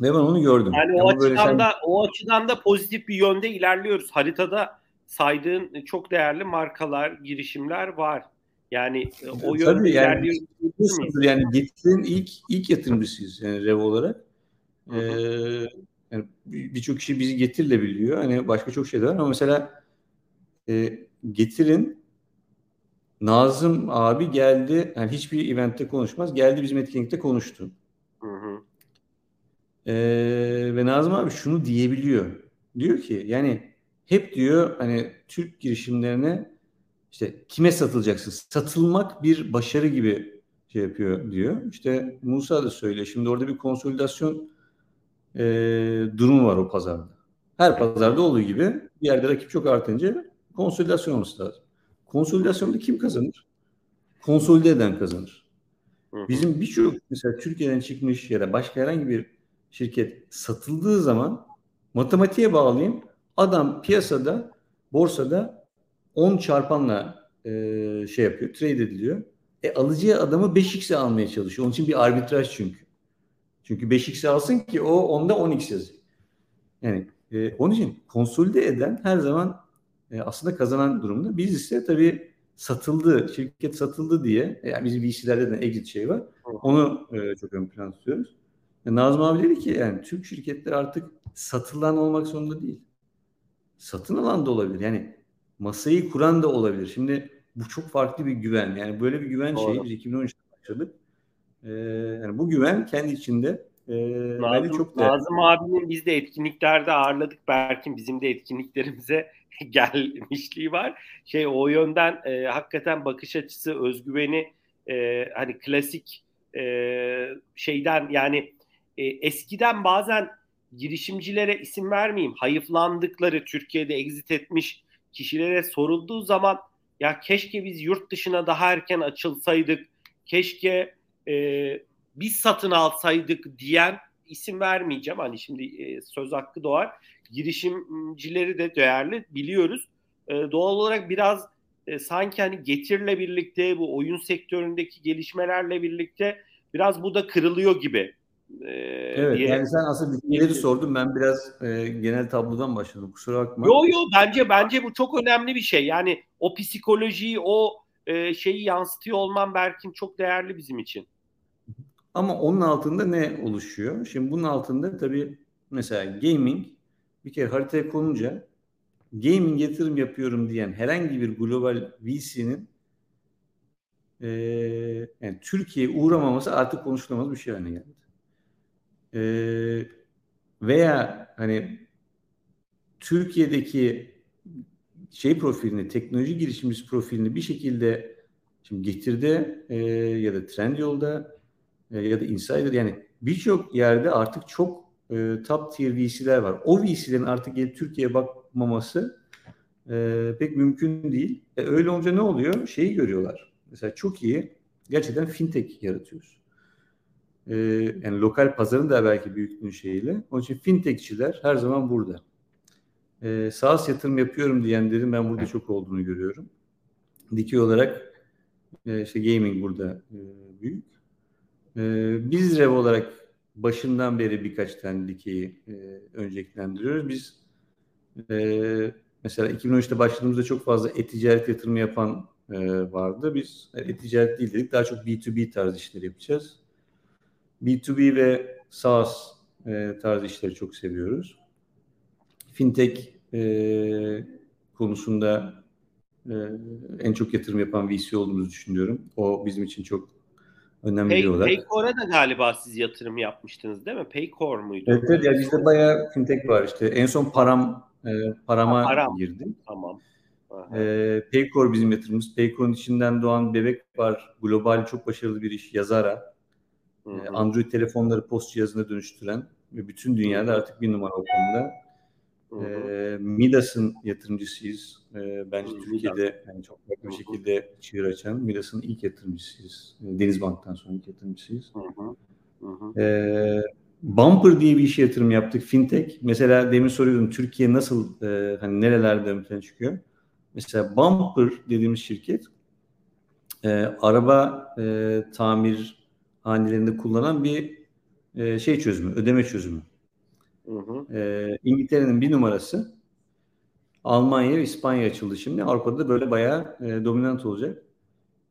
Ve ben onu gördüm. Yani, o açıdan sen... da o açıdan da pozitif bir yönde ilerliyoruz. Haritada saydığın çok değerli markalar, girişimler var. Yani e, o yönde Tabii yani. Yani getirin ilk ilk yatırımcısıyız yani Rev olarak. Ee, yani birçok kişi bizi getirle biliyor. Hani başka çok şey de var ama mesela e, getirin Nazım abi geldi. Yani hiçbir eventte konuşmaz. Geldi bizim etkinlikte konuştu. Hı hı. Ee, ve Nazım abi şunu diyebiliyor. Diyor ki yani hep diyor hani Türk girişimlerine işte kime satılacaksın? Satılmak bir başarı gibi şey yapıyor diyor. İşte Musa da söylüyor. Şimdi orada bir konsolidasyon e, durumu var o pazarda. Her pazarda olduğu gibi bir yerde rakip çok artınca konsolidasyon olması lazım. Konsolidasyonda kim kazanır? Konsolide eden kazanır. Bizim birçok mesela Türkiye'den çıkmış ya da başka herhangi bir şirket satıldığı zaman matematiğe bağlayayım. Adam piyasada, borsada 10 çarpanla e, şey yapıyor, trade ediliyor. E alıcıya adamı 5x'e almaya çalışıyor. Onun için bir arbitraj çünkü. Çünkü 5x alsın ki o onda 10x yazıyor. Yani e, onun için konsolide eden her zaman e, aslında kazanan durumda. Biz ise tabii satıldı, şirket satıldı diye e, yani bizim VC'lerde de exit şey var. Onu e, çok ön plan tutuyoruz. E, Nazım abi dedi ki yani Türk şirketler artık satılan olmak zorunda değil. Satın alan da olabilir. Yani masayı kuran da olabilir. Şimdi bu çok farklı bir güven. Yani böyle bir güven Doğru. şeyi biz 2013'te başladık. Ee, yani bu güven kendi içinde e, Nazım, çok değerli. Nazım abinin biz de etkinliklerde ağırladık. Berk'in bizim de etkinliklerimize gelmişliği var. Şey o yönden e, hakikaten bakış açısı, özgüveni e, hani klasik e, şeyden yani e, eskiden bazen girişimcilere isim vermeyeyim hayıflandıkları Türkiye'de exit etmiş kişilere sorulduğu zaman ya keşke biz yurt dışına daha erken açılsaydık keşke e, biz satın alsaydık diyen isim vermeyeceğim. Hani şimdi e, söz hakkı doğar. Girişimcileri de değerli biliyoruz. E, doğal olarak biraz e, sanki hani getirle birlikte bu oyun sektöründeki gelişmelerle birlikte biraz bu da kırılıyor gibi. E, evet diye. yani sen aslında bilgileri sordun ben biraz e, genel tablodan başladım kusura bakma. Yo yo bence bence bu çok önemli bir şey. Yani o psikolojiyi o e, şeyi yansıtıyor olman Berkin çok değerli bizim için. Ama onun altında ne oluşuyor? Şimdi bunun altında tabii mesela gaming bir kere haritaya konunca gaming yatırım yapıyorum diyen herhangi bir global VC'nin e, yani Türkiye'ye uğramaması artık konuşulamaz bir şey haline geldi. E, veya hani Türkiye'deki şey profilini, teknoloji girişimcisi profilini bir şekilde şimdi getirdi e, ya da Trendyol'da e, ya da Insider yani birçok yerde artık çok e, top tier VC'ler var. O VC'lerin artık gelip Türkiye'ye bakmaması e, pek mümkün değil. E, öyle olunca ne oluyor? Şeyi görüyorlar. Mesela çok iyi gerçekten fintech yaratıyoruz. E, yani lokal pazarın da belki büyüklüğün şeyiyle. Onun için fintechçiler her zaman burada. E, SaaS yatırım yapıyorum diyenlerin ben burada çok olduğunu görüyorum. Diki olarak e, işte gaming burada e, büyük. E, biz Rev olarak başından beri birkaç tane dikeyi e, önceliklendiriyoruz. Biz e, mesela 2013'te başladığımızda çok fazla e-ticaret yatırımı yapan e, vardı. Biz e-ticaret değil dedik. Daha çok B2B tarzı işler yapacağız. B2B ve SaaS e, tarzı işleri çok seviyoruz. Fintech e, konusunda e, en çok yatırım yapan VC olduğumuzu düşünüyorum. O bizim için çok önemli Pay. Paycor'a da galiba siz yatırım yapmıştınız değil mi? Paycor muydu? Evet, evet ya bizde bayağı fintech var işte. En son param e, parama ha, param. girdim. Tamam. E, Paycor bizim yatırımımız. Paycor'un içinden doğan bebek var. Global çok başarılı bir iş. Yazara. Hı hı. Android telefonları post cihazına dönüştüren ve bütün dünyada artık bir numara o konuda. E, Midas'ın yatırımcısıyız. E, bence Hı, Türkiye'de yani çok farklı bir şekilde çığır açan Midas'ın ilk yatırımcısıyız. Denizbank'tan sonra ilk yatırımcısıyız. E, Bumper diye bir işe yatırım yaptık. Fintech. Mesela demin soruyordum Türkiye nasıl e, hani nerelerde ön plana çıkıyor? Mesela Bumper dediğimiz şirket e, araba e, tamir hanelerinde kullanan bir e, şey çözümü, ödeme çözümü. Ee, İngiltere'nin bir numarası Almanya ve İspanya açıldı şimdi. Avrupa'da da böyle bayağı e, dominant olacak.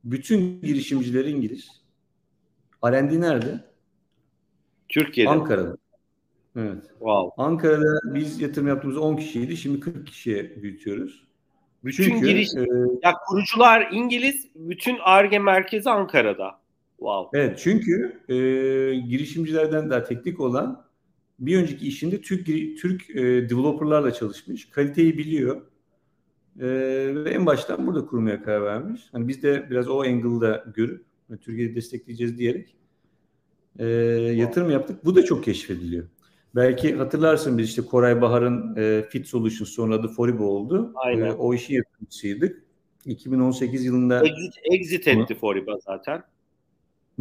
Bütün girişimcileri İngiliz. R&D nerede? Türkiye'de. Ankara'da. Evet. Wow. Ankara'da biz yatırım yaptığımız 10 kişiydi. Şimdi 40 kişiye büyütüyoruz. Bütün Çünkü, giriş, e, ya kurucular İngiliz, bütün ARGE merkezi Ankara'da. Wow. Evet çünkü e, girişimcilerden daha teknik olan bir önceki işinde Türk Türk e, developerlarla çalışmış. Kaliteyi biliyor. E, ve en baştan burada kurmaya karar vermiş. Hani biz de biraz o angle'da görüp Türkiye'yi destekleyeceğiz diyerek e, yatırım yaptık. Bu da çok keşfediliyor. Belki hatırlarsın biz işte Koray Bahar'ın e, Fit Solutions sonra adı Foribo oldu. Aynen. E, o işi yatırımcısıydık. 2018 yılında exit, exit etti Foriba zaten.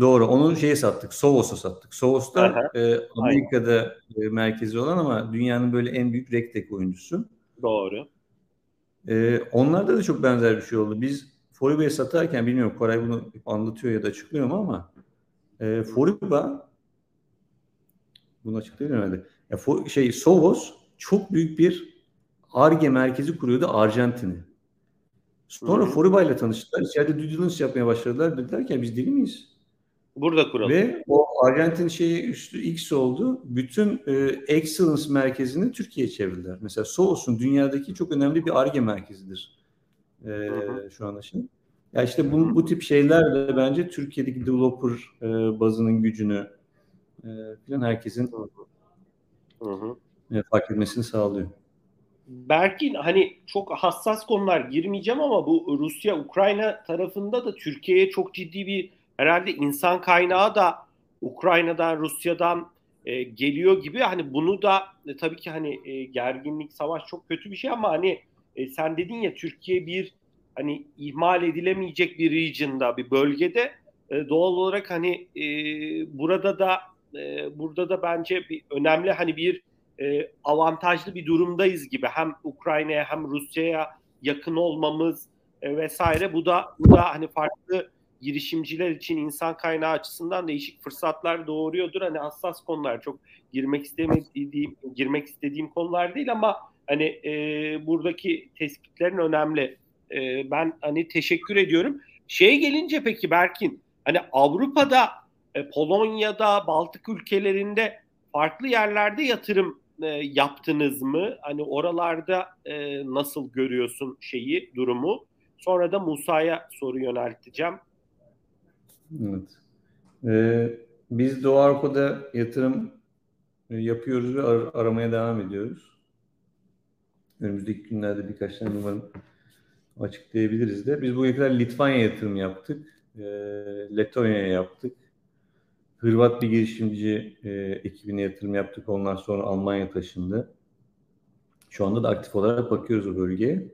Doğru. Onu şeye sattık. Sovos'a sattık. Sovos da e, Amerika'da e, merkezi olan ama dünyanın böyle en büyük rektek oyuncusu. Doğru. E, onlarda da çok benzer bir şey oldu. Biz Foriba'yı satarken bilmiyorum Koray bunu anlatıyor ya da açıklıyor mu ama e, Foriba bunu açıklıyor herhalde. Ya, for, şey Sovos çok büyük bir ARGE merkezi kuruyordu Arjantin'e. Sonra Foriba ile tanıştılar. İçeride due diligence yapmaya başladılar. Dediler ki biz deli miyiz? Burada kuralım. Ve o Arjantin şeyi üstü X oldu. Bütün e, excellence merkezini Türkiye'ye çevirdiler. Mesela Soos'un dünyadaki çok önemli bir ARGE merkezidir. E, şu anda şimdi. Ya işte bu, bu tip şeyler de bence Türkiye'deki developer e, bazının gücünü e, falan herkesin hı hı. E, fark etmesini sağlıyor. Berkin hani çok hassas konular girmeyeceğim ama bu Rusya Ukrayna tarafında da Türkiye'ye çok ciddi bir herhalde insan kaynağı da Ukrayna'dan Rusya'dan e, geliyor gibi. Hani bunu da e, tabii ki hani e, gerginlik savaş çok kötü bir şey ama hani e, sen dedin ya Türkiye bir hani ihmal edilemeyecek bir region'da bir bölgede. E, doğal olarak hani e, burada da e, burada da bence bir önemli hani bir e, avantajlı bir durumdayız gibi. Hem Ukrayna'ya hem Rusya'ya yakın olmamız e, vesaire. Bu da bu da hani farklı girişimciler için insan kaynağı açısından değişik fırsatlar doğuruyordur. Hani hassas konular çok girmek istemediğim girmek istediğim konular değil ama hani e, buradaki tespitlerin önemli. E, ben hani teşekkür ediyorum. Şeye gelince peki Berkin hani Avrupa'da e, Polonya'da Baltık ülkelerinde farklı yerlerde yatırım e, yaptınız mı? Hani oralarda e, nasıl görüyorsun şeyi, durumu? Sonra da Musa'ya soru yönelteceğim. Evet. Ee, biz Doğu Avrupa'da yatırım e, yapıyoruz ve ar- aramaya devam ediyoruz. Önümüzdeki günlerde birkaç tane umarım açıklayabiliriz de. Biz bu kadar Litvanya yatırım yaptık. E, Letonya'ya yaptık. Hırvat bir girişimci e, ekibine yatırım yaptık. Ondan sonra Almanya taşındı. Şu anda da aktif olarak bakıyoruz o bölgeye.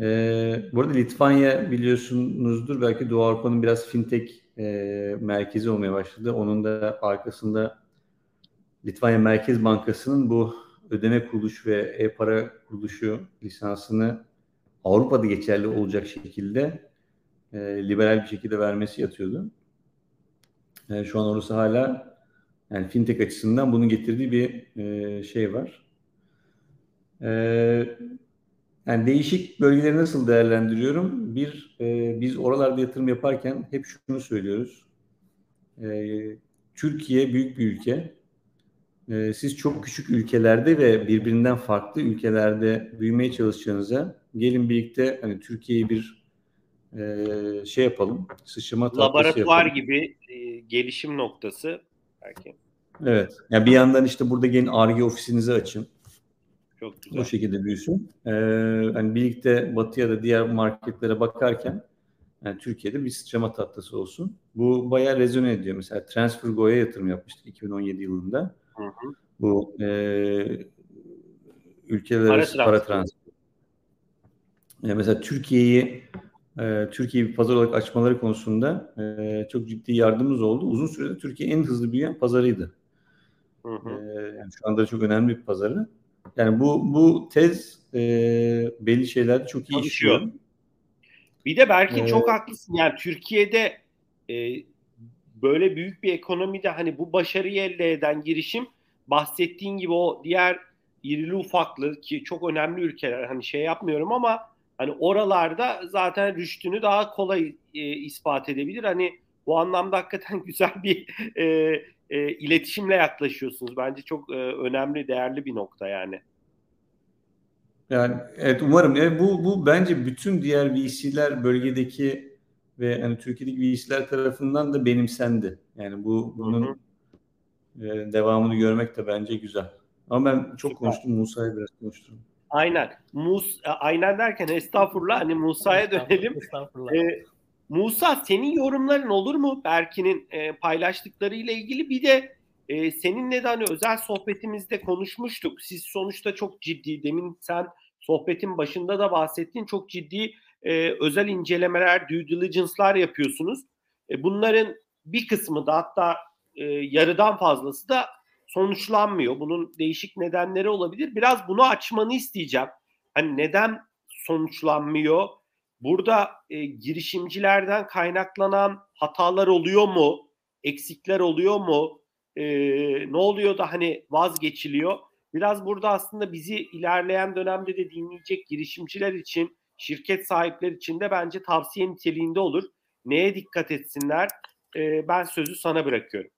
E, bu arada Litvanya biliyorsunuzdur belki Doğu Avrupa'nın biraz fintech e, merkezi olmaya başladı. Onun da arkasında Litvanya Merkez Bankası'nın bu ödeme kuruluş ve e-para kuruluşu lisansını Avrupa'da geçerli olacak şekilde e, liberal bir şekilde vermesi yatıyordu. E, şu an orası hala yani fintech açısından bunun getirdiği bir e, şey var. E, yani değişik bölgeleri nasıl değerlendiriyorum? Bir, e, biz oralarda yatırım yaparken hep şunu söylüyoruz. E, Türkiye büyük bir ülke. E, siz çok küçük ülkelerde ve birbirinden farklı ülkelerde büyümeye çalışacağınıza gelin birlikte hani Türkiye'yi bir e, şey yapalım. Sıçrama Laboratuvar yapalım. gibi e, gelişim noktası belki. Evet. Yani bir yandan işte burada gelin ARGE ofisinizi açın. Çok güzel. O şekilde büyüsün. Ee, hani birlikte batıya da diğer marketlere bakarken yani Türkiye'de bir sıçrama tahtası olsun. Bu bayağı rezone ediyor. Mesela TransferGo'ya yatırım yapmıştık 2017 yılında. Hı hı. Bu e, ülkeler arası para, para transferi. Yani mesela Türkiye'yi e, Türkiye bir pazar olarak açmaları konusunda e, çok ciddi yardımımız oldu. Uzun sürede Türkiye en hızlı büyüyen pazarıydı. Hı hı. E, yani şu anda çok önemli bir pazarı. Yani bu bu tez e, belli şeylerde çok iyi Çalışıyor. işliyor. Bir de Berkin ee, çok haklısın. Yani Türkiye'de e, böyle büyük bir ekonomide hani bu başarıyı elde eden girişim bahsettiğin gibi o diğer irili ufaklı ki çok önemli ülkeler hani şey yapmıyorum ama hani oralarda zaten rüştünü daha kolay e, ispat edebilir. Hani bu anlamda hakikaten güzel bir e, e, iletişimle yaklaşıyorsunuz. Bence çok e, önemli, değerli bir nokta yani. Yani evet umarım. Yani bu bu bence bütün diğer VC'ler bölgedeki ve yani Türkiye'deki VC'ler tarafından da benimsendi. Yani bu bunun hı hı. E, devamını görmek de bence güzel. Ama ben çok Süper. konuştum Musa'ya biraz konuştum. Aynen. Mus e, aynen derken estağfurullah hani Musa'ya dönelim. Estağfurullah. Ee, Musa senin yorumların olur mu Berkin'in e, paylaştıklarıyla ilgili bir de e, seninle de hani özel sohbetimizde konuşmuştuk. Siz sonuçta çok ciddi demin sen sohbetin başında da bahsettin çok ciddi e, özel incelemeler, due diligence'lar yapıyorsunuz. E, bunların bir kısmı da hatta e, yarıdan fazlası da sonuçlanmıyor. Bunun değişik nedenleri olabilir. Biraz bunu açmanı isteyeceğim. Hani neden sonuçlanmıyor? Burada e, girişimcilerden kaynaklanan hatalar oluyor mu? Eksikler oluyor mu? E, ne oluyor da hani vazgeçiliyor? Biraz burada aslında bizi ilerleyen dönemde de dinleyecek girişimciler için, şirket sahipleri için de bence tavsiye niteliğinde olur. Neye dikkat etsinler? E, ben sözü sana bırakıyorum.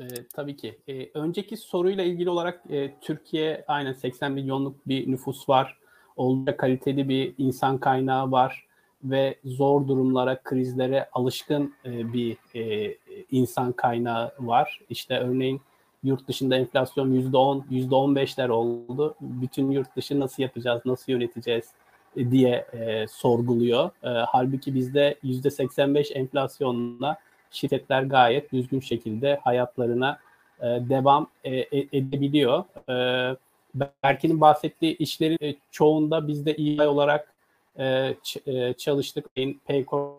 E, tabii ki. E, önceki soruyla ilgili olarak e, Türkiye aynen 80 milyonluk bir nüfus var. Oldukça kaliteli bir insan kaynağı var. ve zor durumlara, krizlere alışkın e, bir e, insan kaynağı var. İşte örneğin yurt dışında enflasyon %10, %15'ler oldu. Bütün yurt dışı nasıl yapacağız, nasıl yöneteceğiz e, diye e, sorguluyor. E, halbuki bizde %85 enflasyonla şirketler gayet düzgün şekilde hayatlarına e, devam e, e edebiliyor. E, Berkin'in bahsettiği işlerin e, çoğunda biz de EY olarak e, e, çalıştık. Paycor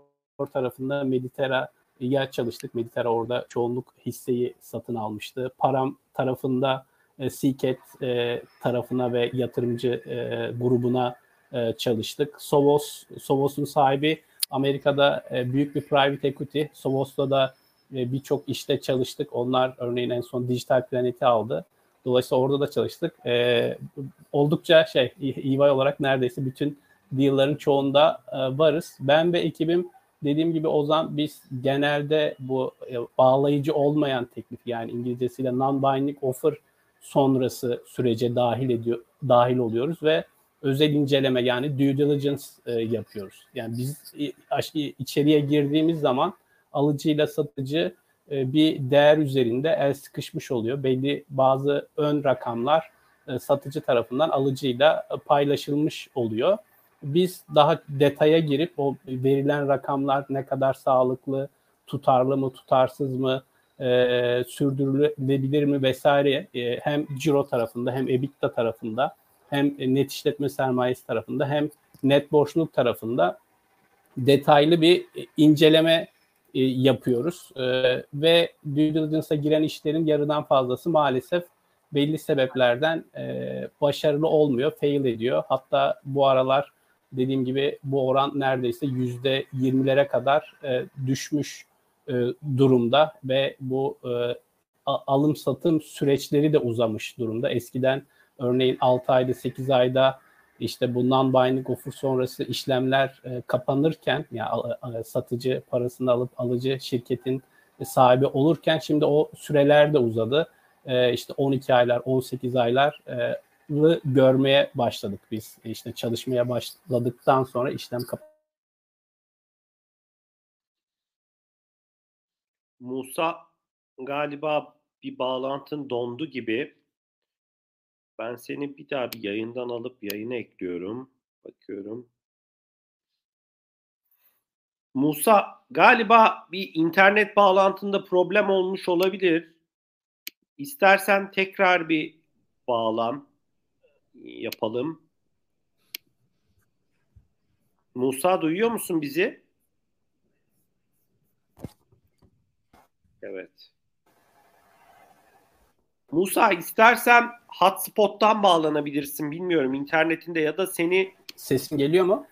tarafında Mediterra'ya çalıştık. Mediterra orada çoğunluk hisseyi satın almıştı. Param tarafında Seeket tarafına ve yatırımcı grubuna çalıştık. Sovos, Sovos'un sahibi Amerika'da büyük bir private equity. Sovos'ta da birçok işte çalıştık. Onlar örneğin en son Dijital Planet'i aldı. Dolayısıyla orada da çalıştık. E, oldukça şey, EY olarak neredeyse bütün deal'ların çoğunda e, varız. Ben ve ekibim dediğim gibi Ozan biz genelde bu e, bağlayıcı olmayan teklif yani İngilizcesiyle non-binding offer sonrası sürece dahil ediyor dahil oluyoruz ve özel inceleme yani due diligence e, yapıyoruz. Yani biz içeriye girdiğimiz zaman alıcıyla satıcı e, bir değer üzerinde el sıkışmış oluyor. Belli bazı ön rakamlar e, satıcı tarafından alıcıyla paylaşılmış oluyor. Biz daha detaya girip o verilen rakamlar ne kadar sağlıklı, tutarlı mı, tutarsız mı, e, sürdürülebilir mi vesaire e, hem ciro tarafında hem EBITDA tarafında hem net işletme sermayesi tarafında hem net borçluluk tarafında detaylı bir inceleme e, yapıyoruz. E, ve due diligence'a giren işlerin yarıdan fazlası maalesef belli sebeplerden e, başarılı olmuyor, fail ediyor. Hatta bu aralar dediğim gibi bu oran neredeyse yüzde yirmilere kadar düşmüş durumda ve bu alım satım süreçleri de uzamış durumda. Eskiden örneğin 6 ayda 8 ayda işte bundan binding offer sonrası işlemler e, kapanırken yani e, satıcı parasını alıp alıcı şirketin sahibi olurken şimdi o süreler de uzadı. E, işte 12 aylar, 18 aylar e, görmeye başladık biz. İşte çalışmaya başladıktan sonra işlem kapandı. Musa galiba bir bağlantın dondu gibi. Ben seni bir daha bir yayından alıp yayına ekliyorum. Bakıyorum. Musa galiba bir internet bağlantında problem olmuş olabilir. İstersen tekrar bir bağlan yapalım. Musa duyuyor musun bizi? Evet. Musa istersen hotspot'tan bağlanabilirsin. Bilmiyorum internetinde ya da seni... Sesim geliyor mu?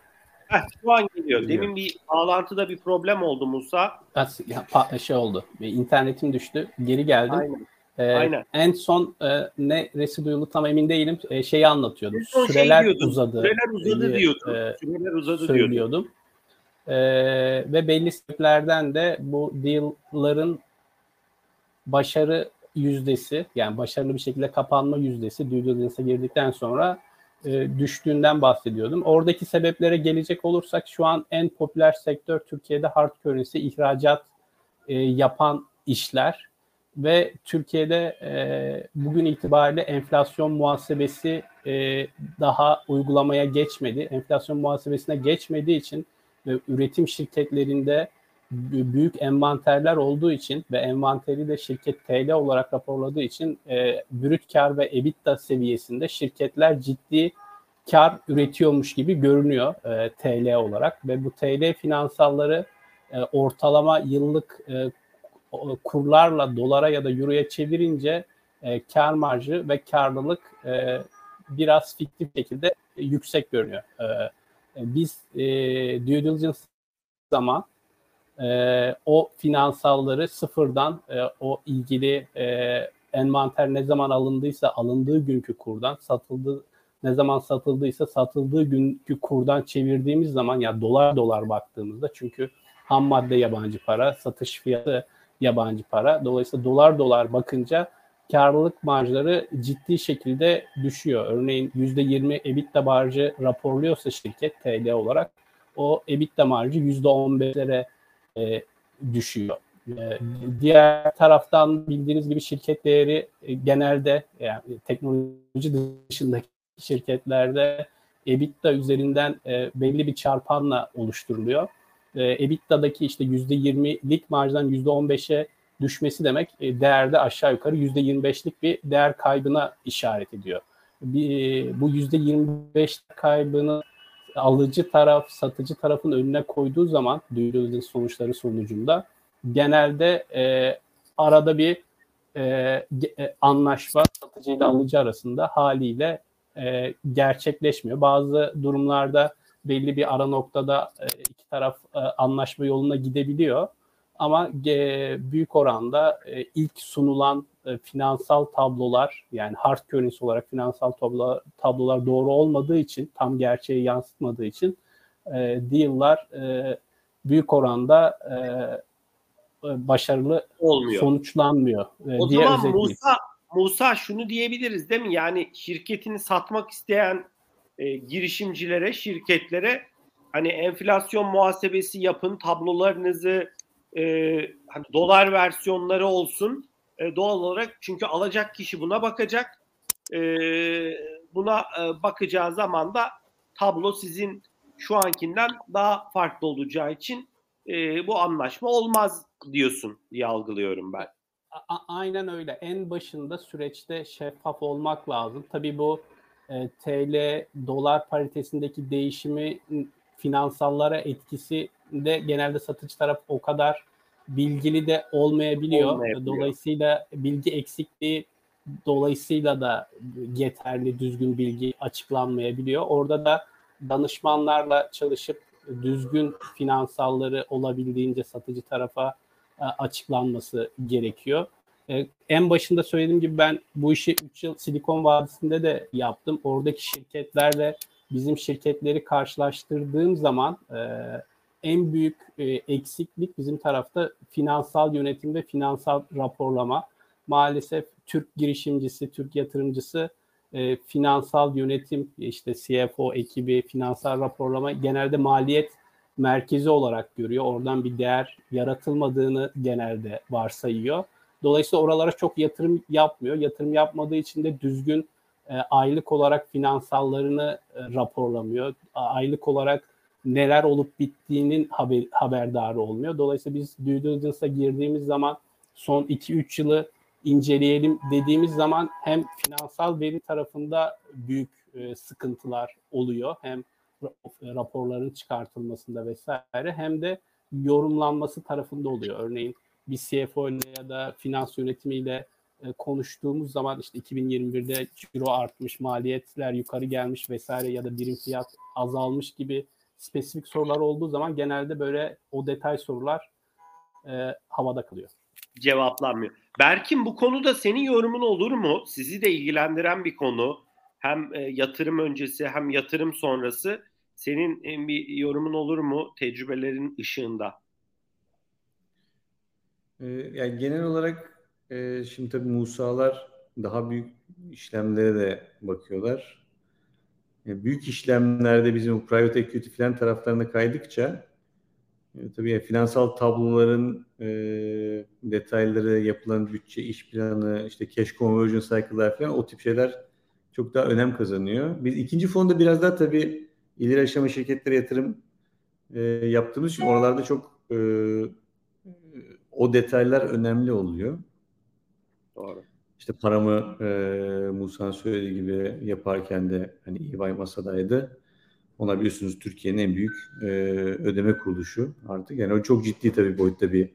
Heh, şu an geliyor. geliyor. Demin bir bağlantıda bir problem oldu Musa. Ya, şey oldu. İnternetim düştü. Geri geldim. Aynen. Ee, Aynen. En son e, ne residuyulu tam emin değilim. E, şeyi anlatıyordum. Şey süreler şey uzadı. Süreler uzadı e, diyordum. E, süreler uzadı söylüyordum. diyordum. E, ve belli sebeplerden de bu deal'ların başarı yüzdesi yani başarılı bir şekilde kapanma yüzdesi due diligence'a girdikten sonra e, düştüğünden bahsediyordum. Oradaki sebeplere gelecek olursak şu an en popüler sektör Türkiye'de hard currency ihracat e, yapan işler ve Türkiye'de e, bugün itibariyle enflasyon muhasebesi e, daha uygulamaya geçmedi. Enflasyon muhasebesine geçmediği için ve üretim şirketlerinde büyük envanterler olduğu için ve envanteri de şirket TL olarak raporladığı için e, brüt kar ve EBITDA seviyesinde şirketler ciddi kar üretiyormuş gibi görünüyor e, TL olarak ve bu TL finansalları e, ortalama yıllık e, kurlarla dolara ya da euroya çevirince e, kar marjı ve karlılık e, biraz fiktif şekilde yüksek görünüyor. E, e, biz e, due diligence zaman e, o finansalları sıfırdan e, o ilgili e, envanter ne zaman alındıysa alındığı günkü kurdan satıldığı ne zaman satıldıysa satıldığı günkü kurdan çevirdiğimiz zaman ya dolar dolar baktığımızda çünkü ham madde yabancı para, satış fiyatı yabancı para. Dolayısıyla dolar dolar bakınca karlılık marjları ciddi şekilde düşüyor. Örneğin %20 EBITDA marjı raporluyorsa şirket TL olarak o EBITDA marjı %15'lere e, düşüyor. E, diğer taraftan bildiğiniz gibi şirket değeri e, genelde yani teknoloji dışındaki şirketlerde EBITDA üzerinden e, belli bir çarpanla oluşturuluyor. E, EBITDA'daki işte %20'lik marjdan %15'e düşmesi demek e, değerde aşağı yukarı %25'lik bir değer kaybına işaret ediyor. Bir, bu %25 kaybını alıcı taraf, satıcı tarafın önüne koyduğu zaman due sonuçları sonucunda genelde e, arada bir e, e, anlaşma satıcı ile alıcı arasında haliyle e, gerçekleşmiyor. Bazı durumlarda belli bir ara noktada e, iki taraf e, anlaşma yoluna gidebiliyor. Ama e, büyük oranda e, ilk sunulan e, finansal tablolar yani hard currency olarak finansal tablo, tablolar doğru olmadığı için tam gerçeği yansıtmadığı için e, deal'lar e, büyük oranda e, e başarılı olmuyor. sonuçlanmıyor e, o diye zaman Musa Musa şunu diyebiliriz değil mi? Yani şirketini satmak isteyen e, girişimcilere, şirketlere hani enflasyon muhasebesi yapın, tablolarınızı e, hani dolar versiyonları olsun e, doğal olarak çünkü alacak kişi buna bakacak. E, buna e, bakacağı zaman da tablo sizin şu ankinden daha farklı olacağı için e, bu anlaşma olmaz diyorsun diye algılıyorum ben. A- aynen öyle. En başında süreçte şeffaf olmak lazım. Tabii bu e, TL dolar paritesindeki değişimi finansallara etkisi de genelde satıcı taraf o kadar bilgili de olmayabiliyor. olmayabiliyor. Dolayısıyla bilgi eksikliği dolayısıyla da yeterli düzgün bilgi açıklanmayabiliyor. Orada da danışmanlarla çalışıp düzgün finansalları olabildiğince satıcı tarafa e, açıklanması gerekiyor. E, en başında söylediğim gibi ben bu işi 3 yıl Silikon Vadisi'nde de yaptım. Oradaki şirketlerle bizim şirketleri karşılaştırdığım zaman e, en büyük e, eksiklik bizim tarafta finansal yönetim ve finansal raporlama. Maalesef Türk girişimcisi, Türk yatırımcısı e, finansal yönetim, işte CFO ekibi, finansal raporlama genelde maliyet merkezi olarak görüyor. Oradan bir değer yaratılmadığını genelde varsayıyor. Dolayısıyla oralara çok yatırım yapmıyor. Yatırım yapmadığı için de düzgün e, aylık olarak finansallarını e, raporlamıyor. Aylık olarak neler olup bittiğinin haber, haberdarı olmuyor. Dolayısıyla biz due diligence'a girdiğimiz zaman son 2-3 yılı inceleyelim dediğimiz zaman hem finansal veri tarafında büyük e, sıkıntılar oluyor. Hem raporların çıkartılmasında vesaire hem de yorumlanması tarafında oluyor. Örneğin bir CFO ile ya da finans yönetimiyle e, konuştuğumuz zaman işte 2021'de ciro artmış, maliyetler yukarı gelmiş vesaire ya da birim fiyat azalmış gibi spesifik sorular olduğu zaman genelde böyle o detay sorular e, havada kalıyor. Cevaplanmıyor. Berkin bu konuda senin yorumun olur mu? Sizi de ilgilendiren bir konu. Hem e, yatırım öncesi hem yatırım sonrası. Senin e, bir yorumun olur mu tecrübelerin ışığında? Ee, yani genel olarak e, şimdi tabii Musalar daha büyük işlemlere de bakıyorlar. E, büyük işlemlerde bizim private equity falan taraflarına kaydıkça e, tabii finansal tabloların e, detayları, yapılan bütçe, iş planı, işte cash conversion cycle'lar falan o tip şeyler çok daha önem kazanıyor. Biz ikinci fonda biraz daha tabii ileri aşama şirketlere yatırım e, yaptığımız için oralarda çok e, o detaylar önemli oluyor. Doğru. İşte paramı e, Musa'nın söylediği gibi yaparken de hani EY masadaydı. Ona biliyorsunuz Türkiye'nin en büyük e, ödeme kuruluşu artık. Yani o çok ciddi tabii boyutta bir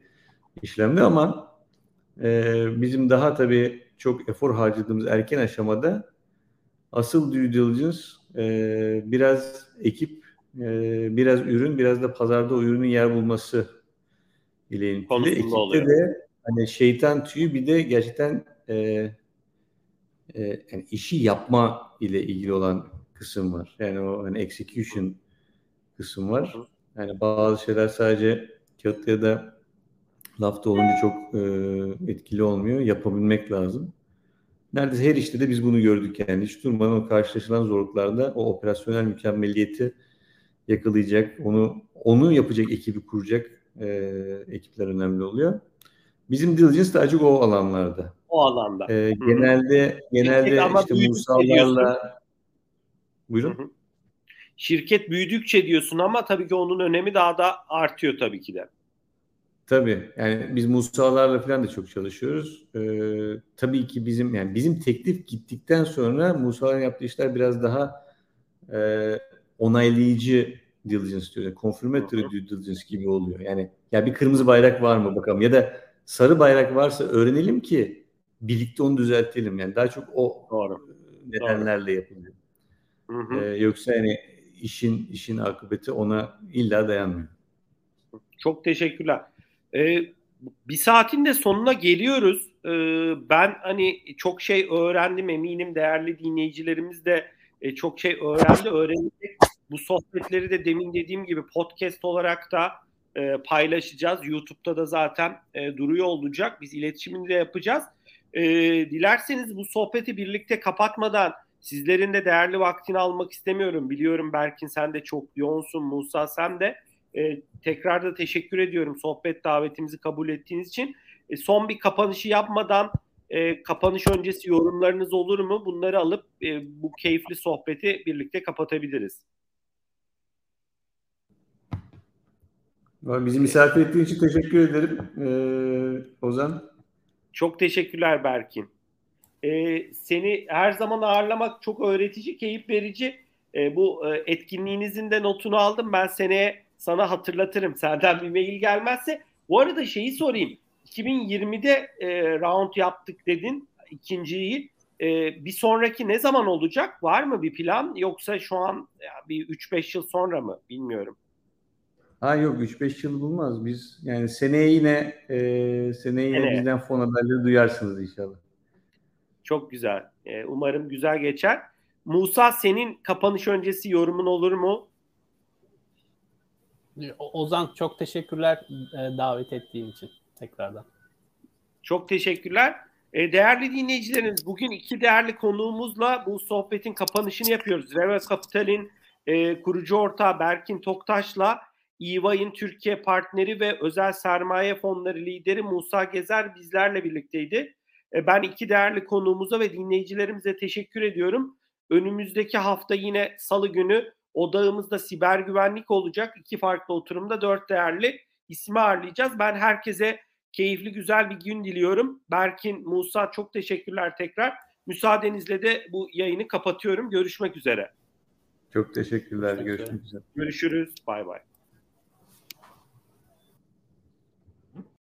işlemdi ama e, bizim daha tabii çok efor harcadığımız erken aşamada asıl due diligence e, biraz ekip, e, biraz ürün, biraz da pazarda o ürünün yer bulması ile ilgili. Ekipte oluyor. de hani şeytan tüyü bir de gerçekten e, e, yani işi yapma ile ilgili olan kısım var. Yani o hani execution kısım var. Yani bazı şeyler sadece kağıtta ya da lafta olunca çok e, etkili olmuyor. Yapabilmek lazım. Neredeyse her işte de biz bunu gördük yani. Hiç durmadan o karşılaşılan zorluklarda o operasyonel mükemmeliyeti yakalayacak, onu onu yapacak ekibi kuracak e, ekipler önemli oluyor. Bizim diligence daha çok o alanlarda. O alanda. E, genelde genelde işte Musa'larla Buyurun. Şirket büyüdükçe diyorsun ama tabii ki onun önemi daha da artıyor tabii ki de. Tabii. Yani biz Musa'larla falan da çok çalışıyoruz. Ee, tabii ki bizim yani bizim teklif gittikten sonra Musa'ların yaptığı işler biraz daha e, onaylayıcı diligence diyor. Yani confirmatory due diligence gibi oluyor. Yani ya bir kırmızı bayrak var mı bakalım ya da sarı bayrak varsa öğrenelim ki birlikte onu düzeltelim. Yani daha çok o Doğru. nedenlerle Doğru. yapılıyor. Hı hı. Ee, yoksa yani işin işin akıbeti ona illa dayanmıyor. Çok teşekkürler. Ee, bir saatin de sonuna geliyoruz. Ee, ben hani çok şey öğrendim eminim değerli dinleyicilerimiz de e, çok şey öğrendi öğrenecek. Bu sohbetleri de demin dediğim gibi podcast olarak da e, paylaşacağız. YouTube'da da zaten e, duruyor olacak. Biz iletişimini de yapacağız. E, dilerseniz bu sohbeti birlikte kapatmadan Sizlerin de değerli vaktini almak istemiyorum. Biliyorum Berkin sen de çok yoğunsun, Musa sen de. E, tekrar da teşekkür ediyorum sohbet davetimizi kabul ettiğiniz için. E, son bir kapanışı yapmadan e, kapanış öncesi yorumlarınız olur mu? Bunları alıp e, bu keyifli sohbeti birlikte kapatabiliriz. Bizi misafir ettiğin için teşekkür ederim ee, Ozan. Çok teşekkürler Berkin. E, seni her zaman ağırlamak çok öğretici, keyif verici. E, bu e, etkinliğinizin de notunu aldım. Ben seneye sana hatırlatırım. Senden bir mail gelmezse. Bu arada şeyi sorayım. 2020'de e, round yaptık dedin ikinciyi. E, bir sonraki ne zaman olacak? Var mı bir plan? Yoksa şu an ya, bir 3-5 yıl sonra mı? Bilmiyorum. Ha yok 3-5 yıl bulmaz. Biz yani seneye yine e, seneye yine seneye. bizden fon haberleri duyarsınız inşallah. Çok güzel. Ee, umarım güzel geçer. Musa senin kapanış öncesi yorumun olur mu? Ozan çok teşekkürler e, davet ettiğin için tekrardan. Çok teşekkürler. E, değerli dinleyicilerimiz bugün iki değerli konuğumuzla bu sohbetin kapanışını yapıyoruz. Reva Kapital'in e, kurucu ortağı Berkin Toktaş'la EY'in Türkiye partneri ve özel sermaye fonları lideri Musa Gezer bizlerle birlikteydi. E, ben iki değerli konuğumuza ve dinleyicilerimize teşekkür ediyorum. Önümüzdeki hafta yine salı günü odağımızda siber güvenlik olacak. İki farklı oturumda dört değerli ismi ağırlayacağız. Ben herkese keyifli güzel bir gün diliyorum. Berkin, Musa çok teşekkürler tekrar. Müsaadenizle de bu yayını kapatıyorum. Görüşmek üzere. Çok teşekkürler. Görüşmek üzere. Görüşürüz. Bay bay.